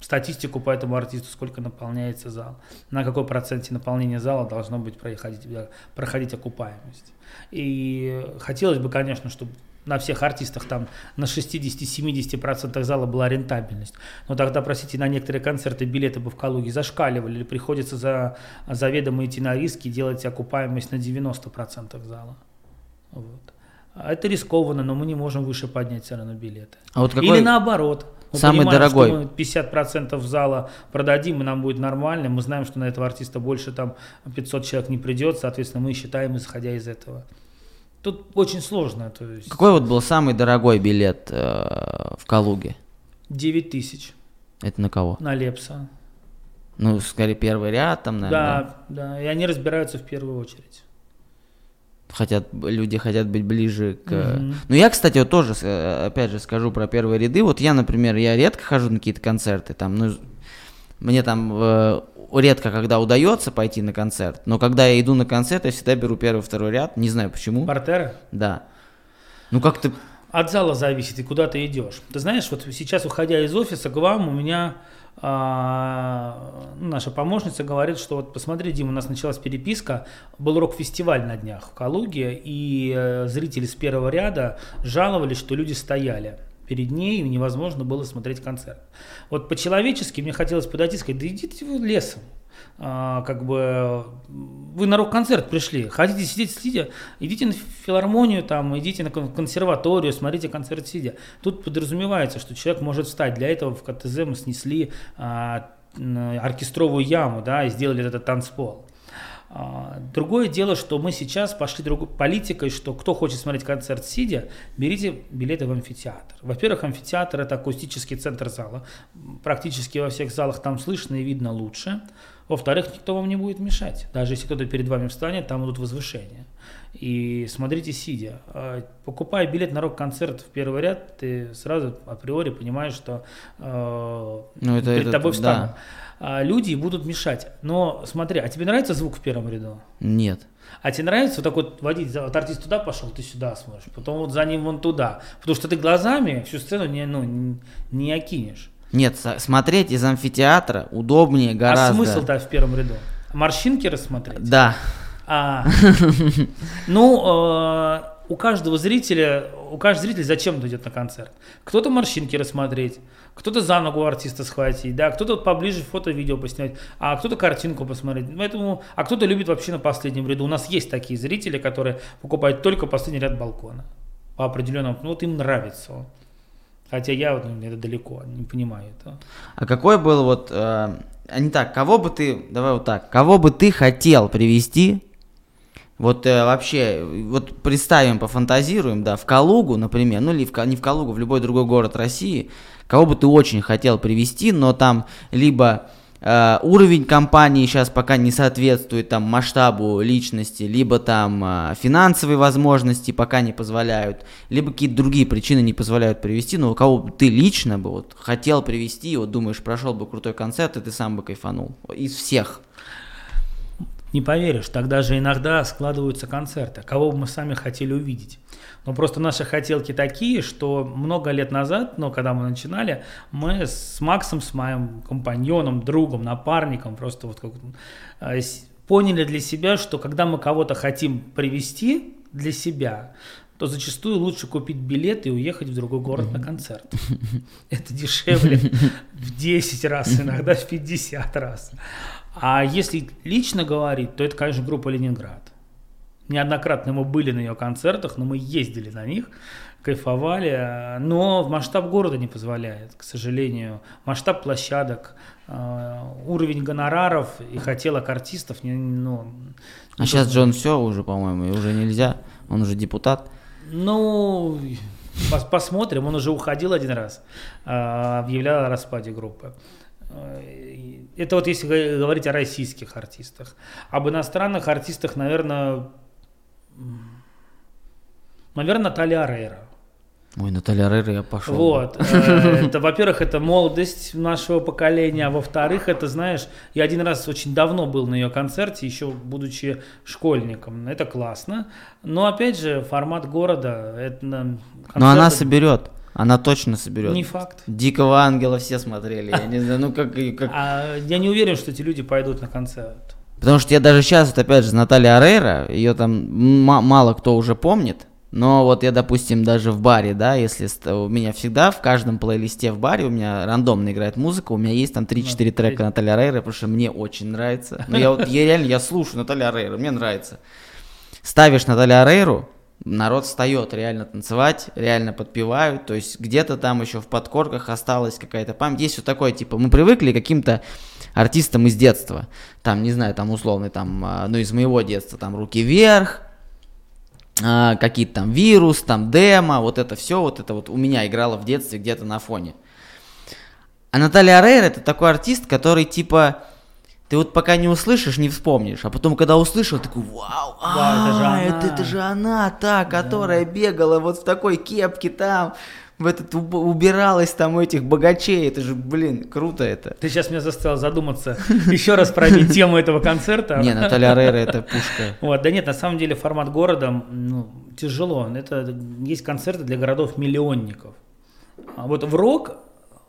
статистику по этому артисту, сколько наполняется зал, на какой проценте наполнения зала должно быть проходить, проходить окупаемость. И хотелось бы, конечно, чтобы на всех артистах там на 60-70% зала была рентабельность. Но тогда, простите, на некоторые концерты билеты бы в Калуге зашкаливали, или приходится за заведомо идти на риски и делать окупаемость на 90% зала. Вот. А это рискованно, но мы не можем выше поднять цены на билеты. А вот какой... Или наоборот – мы Самый понимаем, дорогой. Что мы 50% зала продадим, и нам будет нормально. Мы знаем, что на этого артиста больше там 500 человек не придет, соответственно, мы считаем, исходя из этого. Тут очень сложно. То есть... Какой вот был самый дорогой билет э, в Калуге? 9 тысяч. Это на кого? На Лепса. Ну, скорее первый ряд там, наверное. Да, да, и они разбираются в первую очередь хотят, люди хотят быть ближе к... Mm-hmm. Ну, я, кстати, вот тоже, э, опять же, скажу про первые ряды. Вот я, например, я редко хожу на какие-то концерты, там, ну, мне там э, редко, когда удается пойти на концерт, но когда я иду на концерт, я всегда беру первый, второй ряд, не знаю почему. Портера? Да. Ну, как-то... От зала зависит, и куда ты идешь. Ты знаешь, вот сейчас, уходя из офиса к вам, у меня а, наша помощница говорит, что вот посмотри, Дима, у нас началась переписка, был рок-фестиваль на днях в Калуге, и э, зрители с первого ряда жаловались, что люди стояли перед ней, и невозможно было смотреть концерт. Вот по-человечески мне хотелось подойти и сказать, да идите вы лесом, а, как бы вы на рок-концерт пришли, хотите сидеть, сидя, идите на филармонию, там, идите на консерваторию, смотрите концерт сидя. Тут подразумевается, что человек может встать. Для этого в КТЗ мы снесли а, оркестровую яму, да, и сделали этот танцпол. А, другое дело, что мы сейчас пошли другой политикой, что кто хочет смотреть концерт сидя, берите билеты в амфитеатр. Во-первых, амфитеатр это акустический центр зала. Практически во всех залах там слышно и видно лучше. Во-вторых, никто вам не будет мешать. Даже если кто-то перед вами встанет, там будут возвышения. И смотрите сидя. А, покупая билет на рок-концерт в первый ряд, ты сразу априори понимаешь, что э, ну, это, перед это, тобой встанут. Да. А, люди будут мешать. Но смотри, а тебе нравится звук в первом ряду? Нет. А тебе нравится вот так вот водить, вот артист туда пошел, ты сюда смотришь, потом вот за ним вон туда. Потому что ты глазами всю сцену не, ну, не окинешь. Нет, смотреть из амфитеатра удобнее а гораздо. А смысл-то в первом ряду? Морщинки рассмотреть? Да. А, ну, э, у каждого зрителя, у каждого зрителя зачем идет на концерт? Кто-то морщинки рассмотреть, кто-то за ногу артиста схватить, да, кто-то поближе фото-видео поснять, а кто-то картинку посмотреть. Поэтому, а кто-то любит вообще на последнем ряду. У нас есть такие зрители, которые покупают только последний ряд балкона по определенному, ну вот им нравится он. Хотя я вот, это далеко, не понимаю это. А какой был вот, э, а не так, кого бы ты, давай вот так, кого бы ты хотел привести, вот э, вообще, вот представим, пофантазируем, да, в Калугу, например, ну или в, не в Калугу, в любой другой город России, кого бы ты очень хотел привести, но там либо Э, уровень компании сейчас пока не соответствует там масштабу личности, либо там э, финансовые возможности пока не позволяют, либо какие-то другие причины не позволяют привести, но у кого бы ты лично бы вот хотел привести, вот думаешь, прошел бы крутой концерт, и ты сам бы кайфанул из всех. Не поверишь, тогда же иногда складываются концерты, кого бы мы сами хотели увидеть. Но просто наши хотелки такие, что много лет назад, но когда мы начинали, мы с Максом, с моим компаньоном, другом, напарником, просто вот как, э, поняли для себя, что когда мы кого-то хотим привести для себя, то зачастую лучше купить билет и уехать в другой город на концерт. Это дешевле в 10 раз, иногда в 50 раз. А если лично говорить, то это, конечно, группа «Ленинград». Неоднократно мы были на ее концертах, но мы ездили на них, кайфовали, но масштаб города не позволяет, к сожалению. Масштаб площадок, э, уровень гонораров и хотелок артистов. Не, ну, а сейчас Джон все уже, по-моему, уже нельзя, он уже депутат. Ну, пос посмотрим, он уже уходил один раз, э, объявлял о распаде группы. Э, это вот если говорить о российских артистах. Об иностранных артистах, наверное, наверное, Наталья Арейра. Ой, Наталья Арейра я пошел. Вот. Э, это, во-первых, это молодость нашего поколения, а во-вторых, это, знаешь, я один раз очень давно был на ее концерте, еще будучи школьником. Это классно. Но, опять же, формат города, это... Но она соберет. Она точно соберет. Не факт. Дикого ангела все смотрели. Я не знаю, ну как. как... А, я не уверен, что эти люди пойдут на концерт. Потому что я даже сейчас, вот опять же, Наталья Арейра, ее там мало кто уже помнит. Но вот я, допустим, даже в баре, да, если у меня всегда в каждом плейлисте в баре у меня рандомно играет музыка, у меня есть там 3-4 трека Наталья Рейра, потому что мне очень нравится. Но я вот, я реально, я слушаю Наталья Рейра, мне нравится. Ставишь Наталья Рейру, народ встает реально танцевать, реально подпевают, то есть где-то там еще в подкорках осталась какая-то память. Есть вот такое, типа, мы привыкли к каким-то артистам из детства, там, не знаю, там условный, там, а, ну, из моего детства, там, «Руки вверх», а, какие-то там «Вирус», там, «Демо», вот это все, вот это вот у меня играло в детстве где-то на фоне. А Наталья Рейр это такой артист, который, типа, ты вот пока не услышишь, не вспомнишь, а потом, когда услышал, такой, вау, да, это же она, это, это же она, та, которая да. бегала вот в такой кепке там, в этот убиралась там у этих богачей, это же, блин, круто это. Ты сейчас меня заставил задуматься еще раз про тему этого концерта. Не, Наталья Рейра это пушка. Вот, да нет, на самом деле формат города, ну, тяжело. Это есть концерты для городов-миллионников. А вот в рок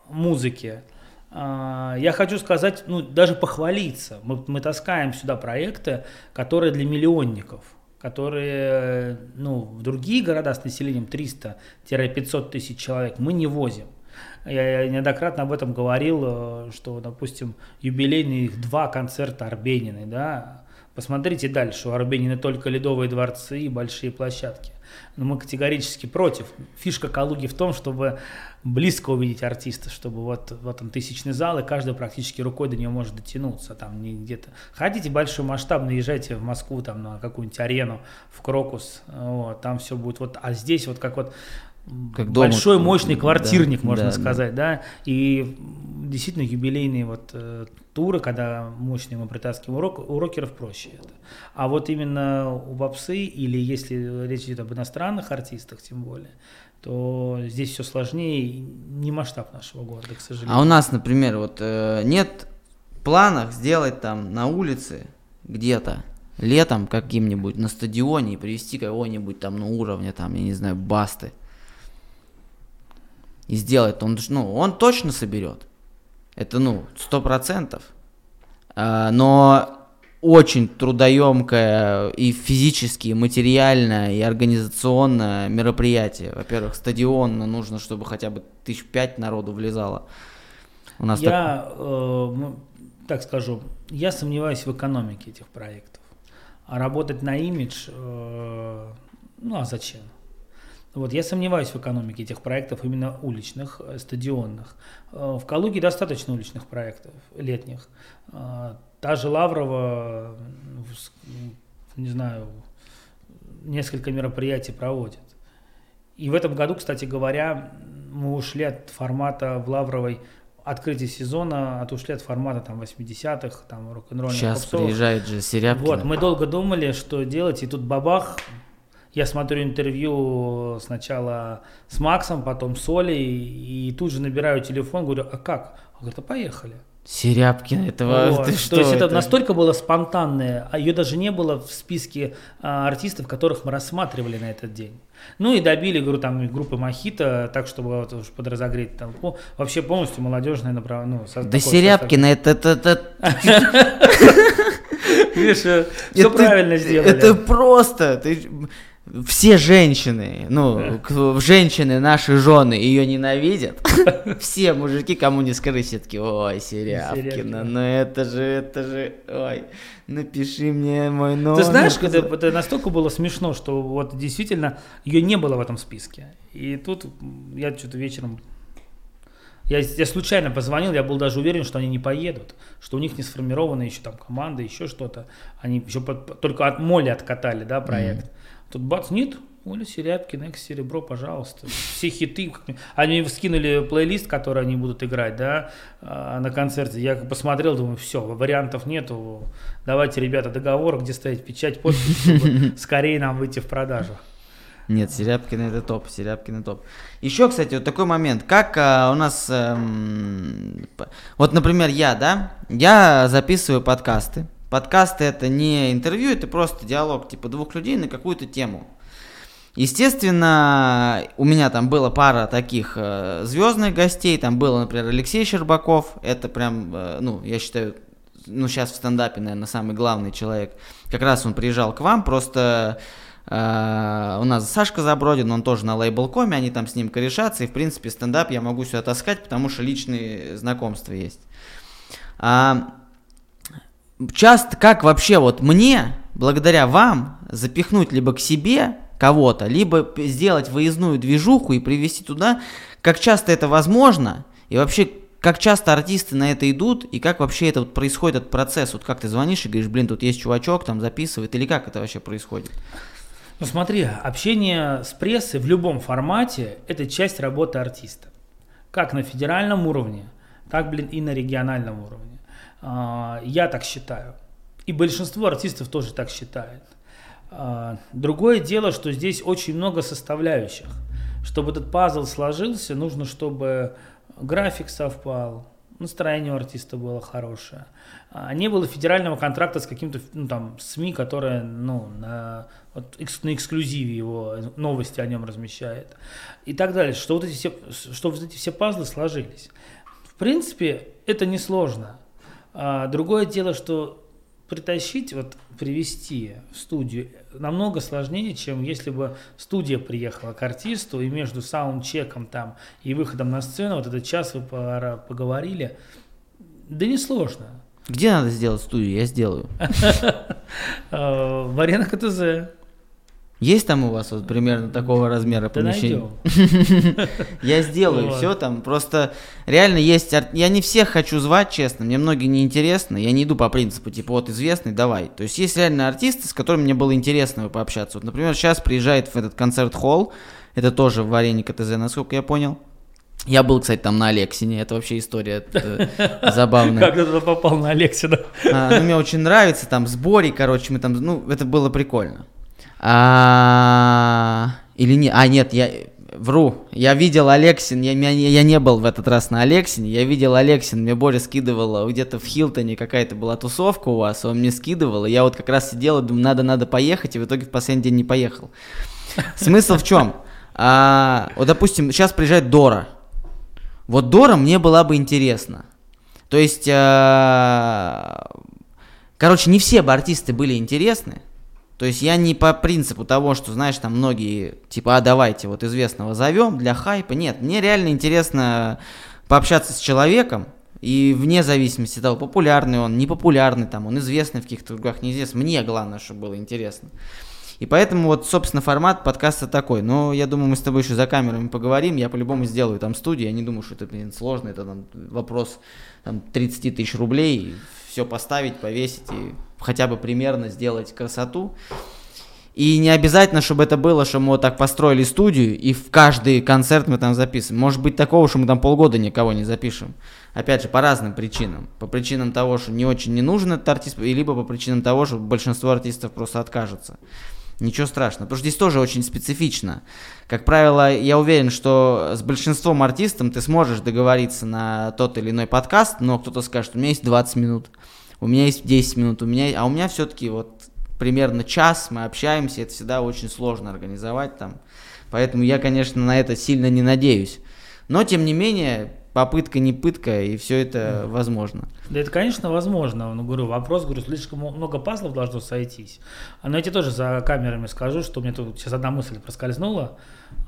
музыке а, я хочу сказать, ну, даже похвалиться. Мы, мы таскаем сюда проекты, которые для миллионников, которые, ну, в другие города с населением 300-500 тысяч человек мы не возим. Я неоднократно об этом говорил, э, что, допустим, юбилейные два концерта Арбениной, да, Посмотрите дальше, у Арбенина только ледовые дворцы и большие площадки. Но мы категорически против. Фишка Калуги в том, чтобы близко увидеть артиста, чтобы вот, вот он тысячный зал, и каждый практически рукой до него может дотянуться. Там не где-то. Хотите большой масштаб, наезжайте в Москву, там на какую-нибудь арену, в Крокус, вот, там все будет вот, а здесь вот как вот как большой дома. мощный квартирник, да, можно да, сказать, да. да, и действительно юбилейные вот э, туры, когда мощные мы притаскиваем урок, у рокеров проще это. А вот именно у попсы или если речь идет об иностранных артистах, тем более, то здесь все сложнее, не масштаб нашего города, к сожалению. А у нас, например, вот э, нет планов сделать там на улице где-то летом каким-нибудь на стадионе и привести кого-нибудь там на уровне там, я не знаю, басты и сделает, он, ну, он точно соберет. Это, ну, сто процентов. А, но очень трудоемкое и физически, и материальное, и организационное мероприятие. Во-первых, стадион нужно, чтобы хотя бы тысяч пять народу влезало. У нас я, так... э, так скажу, я сомневаюсь в экономике этих проектов. А работать на имидж, э, ну а зачем? Вот, я сомневаюсь в экономике этих проектов, именно уличных, э, стадионных. Э, в Калуге достаточно уличных проектов, летних. Э, та же Лаврова, не знаю, несколько мероприятий проводит. И в этом году, кстати говоря, мы ушли от формата в Лавровой открытие сезона, от ушли от формата там 80-х, там рок-н-ролльных Сейчас попсовых. приезжает же Серябкина. Вот, мы долго думали, что делать, и тут бабах, я смотрю интервью сначала с Максом, потом с Олей, и тут же набираю телефон, говорю, а как? Он говорит, а поехали. Серябкина, этого Вот. ты То что? есть это, настолько было спонтанное, а ее даже не было в списке а, артистов, которых мы рассматривали на этот день. Ну и добили, говорю, там группы Мохито, так чтобы вот уж подразогреть толпу. Вообще полностью молодежное направление. Ну, со- Да Серябкина, это, это, это. Видишь, все это- правильно сделали. Это просто, все женщины, ну, женщины, наши жены ее ненавидят. Все мужики, кому не скажи, все таки ой, Серябкина, ну это же, это же, ой, напиши мне мой номер. Ты знаешь, это, это настолько было смешно, что вот действительно ее не было в этом списке. И тут я что-то вечером... Я, я случайно позвонил, я был даже уверен, что они не поедут, что у них не сформирована еще там команда, еще что-то. Они еще под- только от моли откатали, да, проект. Тут бац, нет, Оля Серябкина, Экс Серебро, пожалуйста. Все хиты. Они скинули плейлист, который они будут играть, да, а, на концерте. Я посмотрел, думаю, все, вариантов нету. Давайте, ребята, договор, где ставить печать, подпись, чтобы скорее нам выйти в продажу. Нет, Серябкина это топ, Серябкина топ. Еще, кстати, вот такой момент, как а, у нас, эм, вот, например, я, да, я записываю подкасты. Подкасты это не интервью, это просто диалог типа двух людей на какую-то тему. Естественно, у меня там была пара таких э, звездных гостей, там был, например, Алексей Щербаков, это прям, э, ну, я считаю, ну, сейчас в стендапе, наверное, самый главный человек. Как раз он приезжал к вам, просто э, у нас Сашка Забродин, он тоже на лейбл.коме, они там с ним корешатся, и, в принципе, стендап я могу сюда таскать, потому что личные знакомства есть. А, часто как вообще вот мне, благодаря вам, запихнуть либо к себе кого-то, либо сделать выездную движуху и привести туда, как часто это возможно, и вообще как часто артисты на это идут, и как вообще это вот происходит этот процесс, вот как ты звонишь и говоришь, блин, тут есть чувачок, там записывает, или как это вообще происходит? Ну смотри, общение с прессой в любом формате – это часть работы артиста. Как на федеральном уровне, так, блин, и на региональном уровне. А, Я так считаю. И большинство артистов тоже так считает. А, Другое дело, что здесь очень много составляющих. Чтобы этот пазл сложился, нужно, чтобы график совпал, настроение у артиста было хорошее. А Не было федерального контракта с каким-то ну, там СМИ, которое ну, на, вот, на эксклюзиве его новости о нем размещает. И так далее. Что вот эти все, что вот эти все пазлы сложились. В принципе, это несложно. А другое дело, что притащить, вот привести в студию намного сложнее, чем если бы студия приехала к артисту и между саундчеком там и выходом на сцену вот этот час вы поговорили. Да не сложно. Где надо сделать студию? Я сделаю. Э, В арена КТЗ. Есть там у вас вот примерно такого размера помещение? Я сделаю все там. Просто реально есть... Я не всех хочу звать, честно. Мне многие не интересно. Я не иду по принципу, типа, вот известный, давай. То есть есть реально артисты, с которыми мне было интересно пообщаться. Вот, например, сейчас приезжает в этот концерт-холл. Это тоже в арене КТЗ, насколько я понял. Я был, кстати, там на Алексине. Это вообще история забавная. Как ты туда попал на Алексина? А, ну, мне очень нравится, там, сборе, короче, мы там, ну, это было прикольно. А, или не, а, нет, я вру, я видел Алексин, я, не- я не был в этот раз на Алексине, я видел Алексин, мне Боря скидывала, где-то в Хилтоне какая-то была тусовка у вас, он мне скидывал, и я вот как раз сидел и думаю, надо, надо поехать, и в итоге в последний день не поехал. Смысл в чем? А, вот, допустим, сейчас приезжает Дора. Вот Дора мне была бы интересна. То есть, э, короче, не все бы артисты были интересны. То есть я не по принципу того, что, знаешь, там многие, типа, а давайте вот известного зовем для хайпа. Нет, мне реально интересно пообщаться с человеком, и вне зависимости от того, популярный он, непопулярный, там, он известный в каких-то кругах, неизвестный. Мне главное, чтобы было интересно. И поэтому вот, собственно, формат подкаста такой. Но я думаю, мы с тобой еще за камерами поговорим. Я по-любому сделаю там студию. Я не думаю, что это, блин, сложно. Это там вопрос там, 30 тысяч рублей. Все поставить, повесить и хотя бы примерно сделать красоту. И не обязательно, чтобы это было, что мы вот так построили студию, и в каждый концерт мы там записываем. Может быть такого, что мы там полгода никого не запишем. Опять же, по разным причинам. По причинам того, что не очень не нужен этот артист, и либо по причинам того, что большинство артистов просто откажется. Ничего страшного. Потому что здесь тоже очень специфично. Как правило, я уверен, что с большинством артистов ты сможешь договориться на тот или иной подкаст, но кто-то скажет, у меня есть 20 минут, у меня есть 10 минут, у меня, а у меня все-таки вот примерно час мы общаемся, это всегда очень сложно организовать там. Поэтому я, конечно, на это сильно не надеюсь. Но, тем не менее, попытка не пытка, и все это возможно. Да это, конечно, возможно. Ну, говорю, вопрос, говорю, слишком много пазлов должно сойтись. А, Но я тебе тоже за камерами скажу, что мне тут сейчас одна мысль проскользнула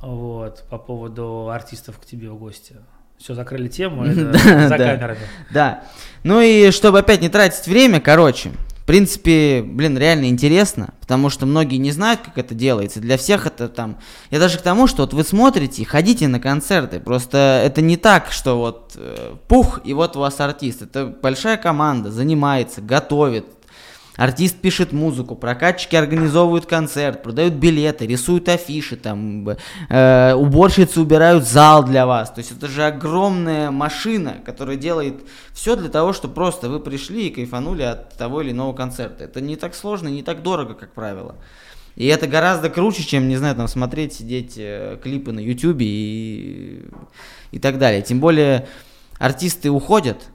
вот, по поводу артистов к тебе в гости. Все, закрыли тему, это за камерами. Да. Ну и чтобы опять не тратить время, короче, в принципе, блин, реально интересно, потому что многие не знают, как это делается. Для всех это там... Я даже к тому, что вот вы смотрите, ходите на концерты. Просто это не так, что вот э, пух, и вот у вас артист. Это большая команда, занимается, готовит, Артист пишет музыку, прокатчики организовывают концерт, продают билеты, рисуют афиши, там, э, уборщицы убирают зал для вас. То есть это же огромная машина, которая делает все для того, чтобы просто вы пришли и кайфанули от того или иного концерта. Это не так сложно, не так дорого, как правило. И это гораздо круче, чем, не знаю, там смотреть, сидеть э, клипы на ютюбе и, и так далее. Тем более артисты уходят,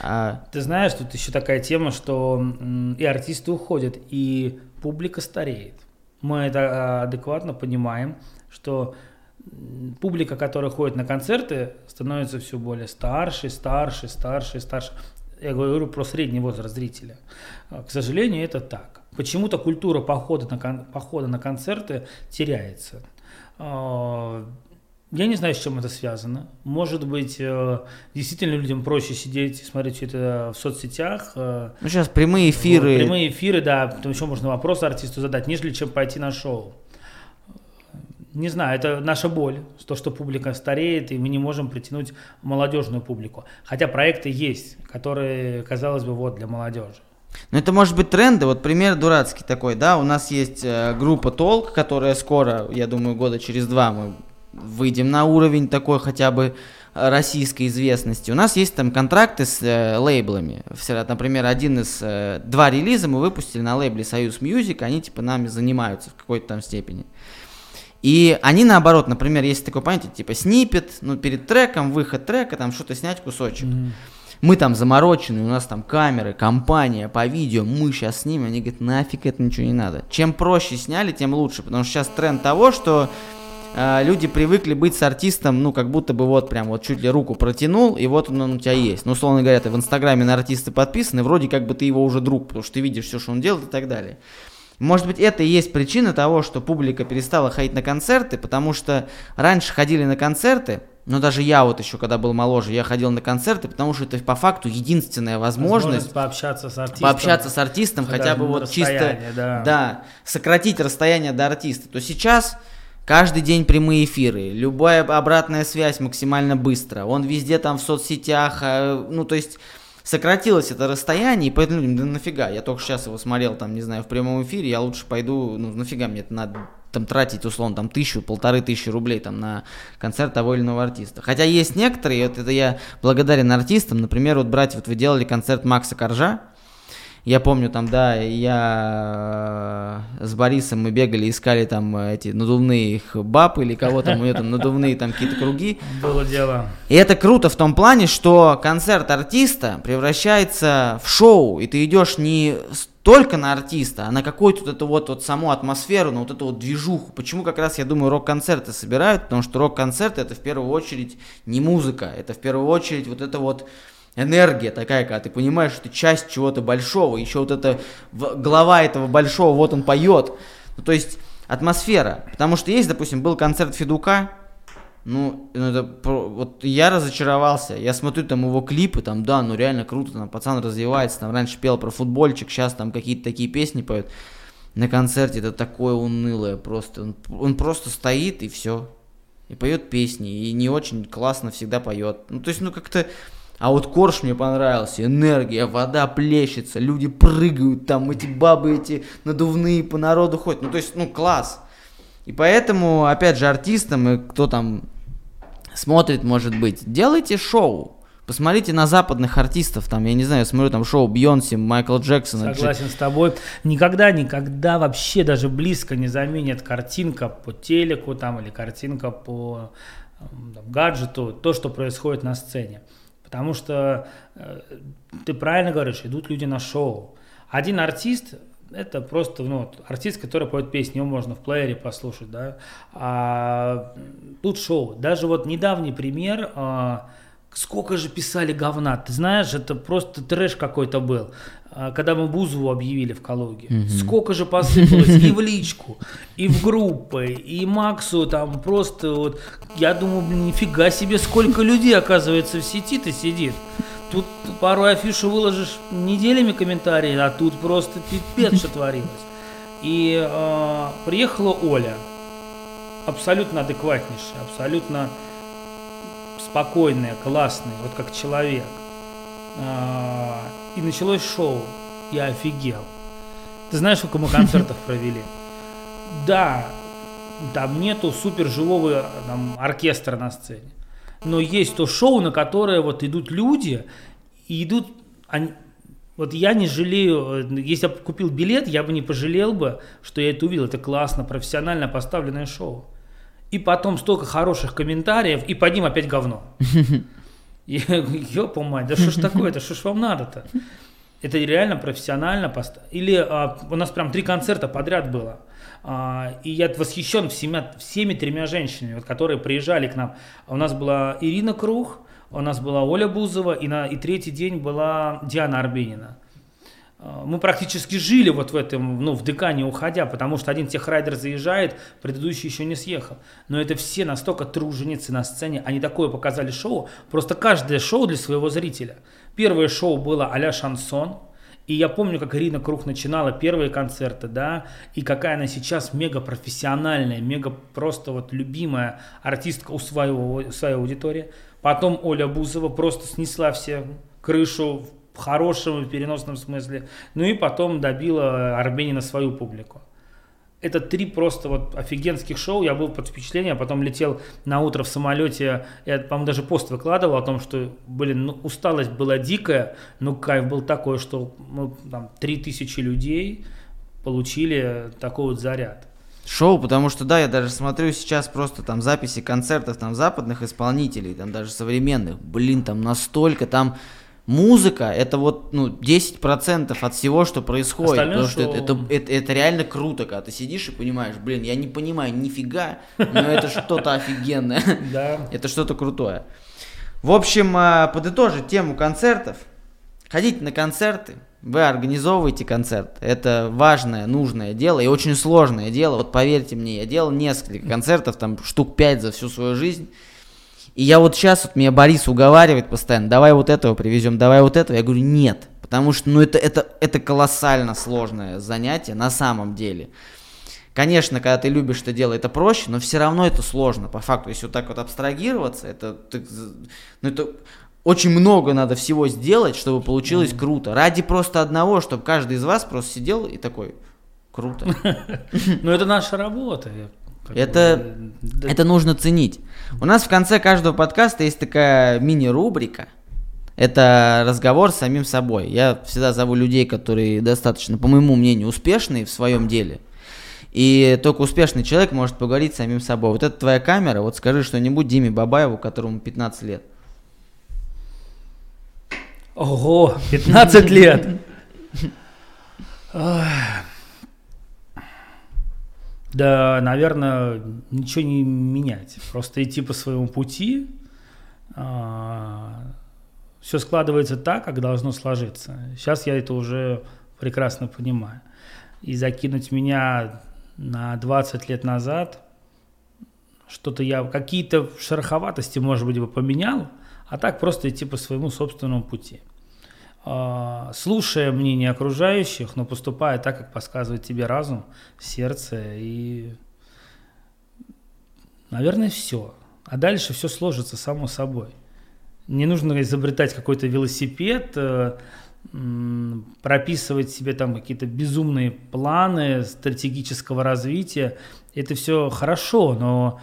а... Ты знаешь, тут еще такая тема, что и артисты уходят, и публика стареет. Мы это а, адекватно понимаем, что публика, которая ходит на концерты, становится все более старше, старше, старше, старше. Я говорю про средний возраст зрителя. А, к сожалению, это так. Почему-то культура похода на, кон- похода на концерты теряется. Я не знаю, с чем это связано. Может быть, э, действительно людям проще сидеть и смотреть все это в соцсетях. Э, ну, сейчас прямые эфиры. Вот, прямые эфиры, да, потом еще можно вопрос артисту задать, нежели чем пойти на шоу. Не знаю, это наша боль, то, что публика стареет, и мы не можем притянуть молодежную публику. Хотя проекты есть, которые, казалось бы, вот для молодежи. Ну, это может быть тренды. Вот пример дурацкий такой, да. У нас есть э, группа Толк, которая скоро, я думаю, года через два мы выйдем на уровень такой хотя бы э, российской известности. У нас есть там контракты с э, лейблами. Например, один из э, два релиза мы выпустили на лейбле Союз Music, они типа нами занимаются в какой-то там степени. И они наоборот, например, есть такое понятие, типа снипет, ну перед треком, выход трека, там что-то снять кусочек. Mm-hmm. Мы там заморочены, у нас там камеры, компания по видео, мы сейчас снимем, они говорят, нафиг это ничего не надо. Чем проще сняли, тем лучше, потому что сейчас тренд того, что э, люди привыкли быть с артистом, ну, как будто бы вот прям вот чуть ли руку протянул, и вот он, он у тебя есть. Ну, условно говоря, ты в Инстаграме на артиста подписаны, вроде как бы ты его уже друг, потому что ты видишь все, что он делает и так далее. Может быть, это и есть причина того, что публика перестала ходить на концерты, потому что раньше ходили на концерты, но даже я вот еще, когда был моложе, я ходил на концерты, потому что это по факту единственная возможность, возможность пообщаться с артистом, пообщаться с артистом хотя бы вот чисто, да. да, сократить расстояние до артиста. То сейчас Каждый день прямые эфиры, любая обратная связь максимально быстро. Он везде там в соцсетях, а, ну то есть сократилось это расстояние, и поэтому людям, да нафига, я только сейчас его смотрел там, не знаю, в прямом эфире, я лучше пойду, ну нафига мне это надо там тратить условно там тысячу, полторы тысячи рублей там на концерт того или иного артиста. Хотя есть некоторые, вот это я благодарен артистам, например, вот братья, вот вы делали концерт Макса Коржа, я помню там, да, я э, с Борисом мы бегали, искали там эти надувные их баб или кого там, у нее там надувные там какие-то круги. Было дело. И это круто в том плане, что концерт артиста превращается в шоу, и ты идешь не только на артиста, а на какую-то вот эту вот, вот саму атмосферу, на вот эту вот движуху. Почему как раз, я думаю, рок-концерты собирают? Потому что рок-концерт это в первую очередь не музыка, это в первую очередь вот это вот энергия такая, когда ты понимаешь, что ты часть чего-то большого, еще вот эта глава этого большого, вот он поет. Ну, то есть атмосфера. Потому что есть, допустим, был концерт Федука, ну, ну это, вот я разочаровался. Я смотрю там его клипы, там, да, ну реально круто, там пацан развивается, там раньше пел про футбольчик, сейчас там какие-то такие песни поют. На концерте это такое унылое просто. Он, он просто стоит и все. И поет песни, и не очень классно всегда поет. Ну, то есть, ну как-то а вот Корж мне понравился, энергия, вода плещется, люди прыгают, там эти бабы эти надувные по народу ходят. Ну, то есть, ну, класс. И поэтому, опять же, артистам и кто там смотрит, может быть, делайте шоу. Посмотрите на западных артистов, там, я не знаю, смотрю там шоу Бьонси, Майкл Джексон. Согласен с тобой. Никогда, никогда вообще даже близко не заменит картинка по телеку там или картинка по там, гаджету то, что происходит на сцене. Потому что э, ты правильно говоришь, идут люди на шоу. Один артист это просто ну, артист, который поет песни, его можно в плеере послушать, да. А тут шоу. Даже вот недавний пример. А, Сколько же писали говна, ты знаешь, это просто трэш какой-то был. А, когда мы Бузову объявили в Калуге. Угу. Сколько же посыпалось и в личку, и в группы, и Максу там просто вот, я думаю, блин, нифига себе, сколько людей, оказывается, в сети-то сидит. Тут пару афишу выложишь неделями комментарии, а тут просто пипец, что творилось. И э, приехала Оля, абсолютно адекватнейшая, абсолютно спокойная, классная, вот как человек. А, и началось шоу. Я офигел. Ты знаешь, сколько мы концертов провели? Да, там нету супер живого там, оркестра на сцене. Но есть то шоу, на которое вот идут люди, и идут... Они, вот я не жалею, если я купил билет, я бы не пожалел бы, что я это увидел. Это классно, профессионально поставленное шоу и потом столько хороших комментариев, и под ним опять говно. Ёпа мать, да что ж такое-то, что ж вам надо-то? Это реально профессионально. Пост... Или а, у нас прям три концерта подряд было. А, и я восхищен всеми, всеми тремя женщинами, вот, которые приезжали к нам. У нас была Ирина Круг, у нас была Оля Бузова, и, на, и третий день была Диана Арбенина. А, мы практически жили вот в этом, ну, в ДК не уходя, потому что один техрайдер заезжает, предыдущий еще не съехал. Но это все настолько труженицы на сцене, они такое показали шоу, просто каждое шоу для своего зрителя. Первое шоу было а-ля шансон, и я помню, как Ирина Круг начинала первые концерты, да, и какая она сейчас мега профессиональная, мега просто вот любимая артистка у своего, у своей аудитории. Потом Оля Бузова просто снесла все крышу в хорошем и переносном смысле. Ну и потом добила Арменина свою публику. Это три просто вот офигенских шоу. Я был под впечатлением, а потом летел на утро в самолете. Я, по-моему, даже пост выкладывал о том, что, блин, ну, усталость была дикая, но кайф был такой, что мы там три тысячи людей получили такой вот заряд. Шоу, потому что, да, я даже смотрю сейчас просто там записи концертов там западных исполнителей, там даже современных. Блин, там настолько, там музыка это вот ну 10% от всего, что происходит. Остальное потому что, это, это, это, это реально круто, когда ты сидишь и понимаешь, блин, я не понимаю нифига, но это что-то офигенное. Да. Это что-то крутое. В общем, а, подытожить тему концертов. Ходите на концерты, вы организовываете концерт. Это важное, нужное дело и очень сложное дело. Вот поверьте мне, я делал несколько концертов, там штук 5 за всю свою жизнь. И я вот сейчас, вот меня Борис уговаривает постоянно, давай вот этого привезем, давай вот этого. Я говорю, нет, потому что, ну, это, это, это колоссально сложное занятие на самом деле. Конечно, когда ты любишь это дело, это проще, но все равно это сложно, по факту. Если вот так вот абстрагироваться, это, ну, это очень много надо всего сделать, чтобы получилось mm круто. Ради просто одного, чтобы каждый из вас просто сидел и такой, круто. Ну, это наша работа. Это, это нужно ценить. У нас в конце каждого подкаста есть такая мини-рубрика. Это разговор с самим собой. Я всегда зову людей, которые достаточно, по моему мнению, успешные в своем деле. И только успешный человек может поговорить с самим собой. Вот это твоя камера, вот скажи что-нибудь Диме Бабаеву, которому 15 лет. Ого, 15 лет. Да, наверное, ничего не менять. Просто идти по своему пути. А, все складывается так, как должно сложиться. Сейчас я это уже прекрасно понимаю. И закинуть меня на 20 лет назад, что-то я, какие-то шероховатости, может быть, бы поменял, а так просто идти по своему собственному пути. А, слушая мнение окружающих, но поступая так, как подсказывает тебе разум, сердце и, наверное, все. А дальше все сложится само собой. Не нужно изобретать какой-то велосипед, э, прописывать себе там какие-то безумные планы стратегического развития. Это все хорошо, но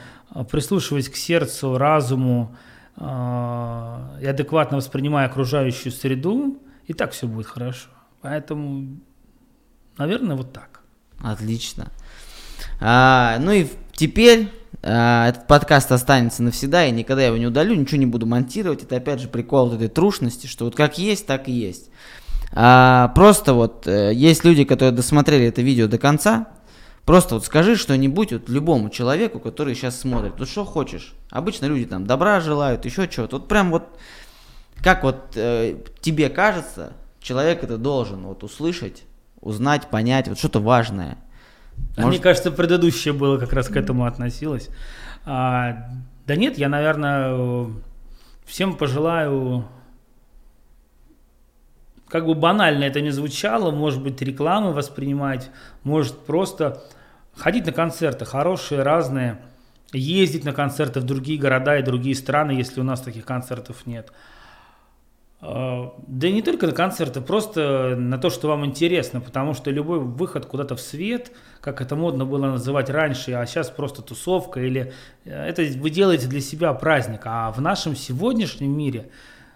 прислушиваясь к сердцу, разуму, э, и адекватно воспринимая окружающую среду, и так все будет хорошо. Поэтому, наверное, вот так. Отлично. А, ну и теперь а, этот подкаст останется навсегда, я никогда его не удалю, ничего не буду монтировать. Это опять же прикол этой трушности, что вот как есть, так и есть. А, просто вот э, есть люди, которые досмотрели это видео до конца. Просто вот скажи что-нибудь вот любому человеку, который сейчас смотрит. Вот что хочешь. Обычно люди там добра желают, еще чего-то. Вот прям вот как вот э, тебе кажется, человек это должен вот услышать, узнать, понять, вот что-то важное. Может... Мне кажется, предыдущее было как раз к этому относилось. А, да нет, я, наверное, всем пожелаю, как бы банально это не звучало, может быть, рекламы воспринимать, может просто ходить на концерты хорошие, разные, ездить на концерты в другие города и другие страны, если у нас таких концертов нет. А, да и не только на концерты, просто на то, что вам интересно, потому что любой выход куда-то в свет, как это модно было называть раньше, а сейчас просто тусовка, или э, это вы делаете для себя праздник, а в нашем сегодняшнем мире,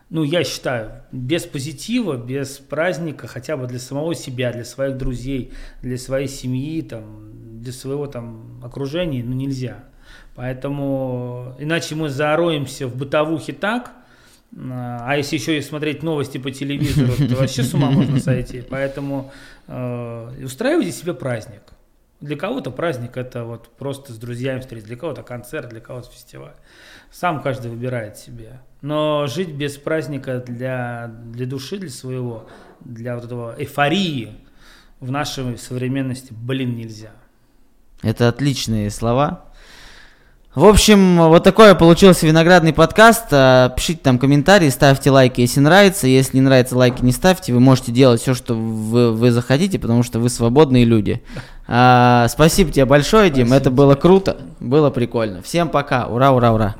ну, я считаю, без позитива, без праздника, хотя бы для самого себя, для своих друзей, для своей семьи, там, для своего там окружения, ну, нельзя. Поэтому, иначе мы зароемся в бытовухе так, а если еще и смотреть новости по телевизору, то вообще с ума можно сойти. Поэтому э, устраивайте себе праздник. Для кого-то праздник это вот просто с друзьями встретиться, для кого-то концерт, для кого-то фестиваль. Сам каждый выбирает себе. Но жить без праздника для, для души, для своего, для вот этого эйфории в нашей современности, блин, нельзя. Это отличные слова. В общем, вот такой получился виноградный подкаст. А, пишите там комментарии, ставьте лайки, если нравится. Если не нравится, лайки не ставьте. Вы можете делать все, что вы, вы захотите, потому что вы свободные люди. А, спасибо тебе большое, Дим. Спасибо Это было круто, было прикольно. Всем пока. Ура, ура, ура.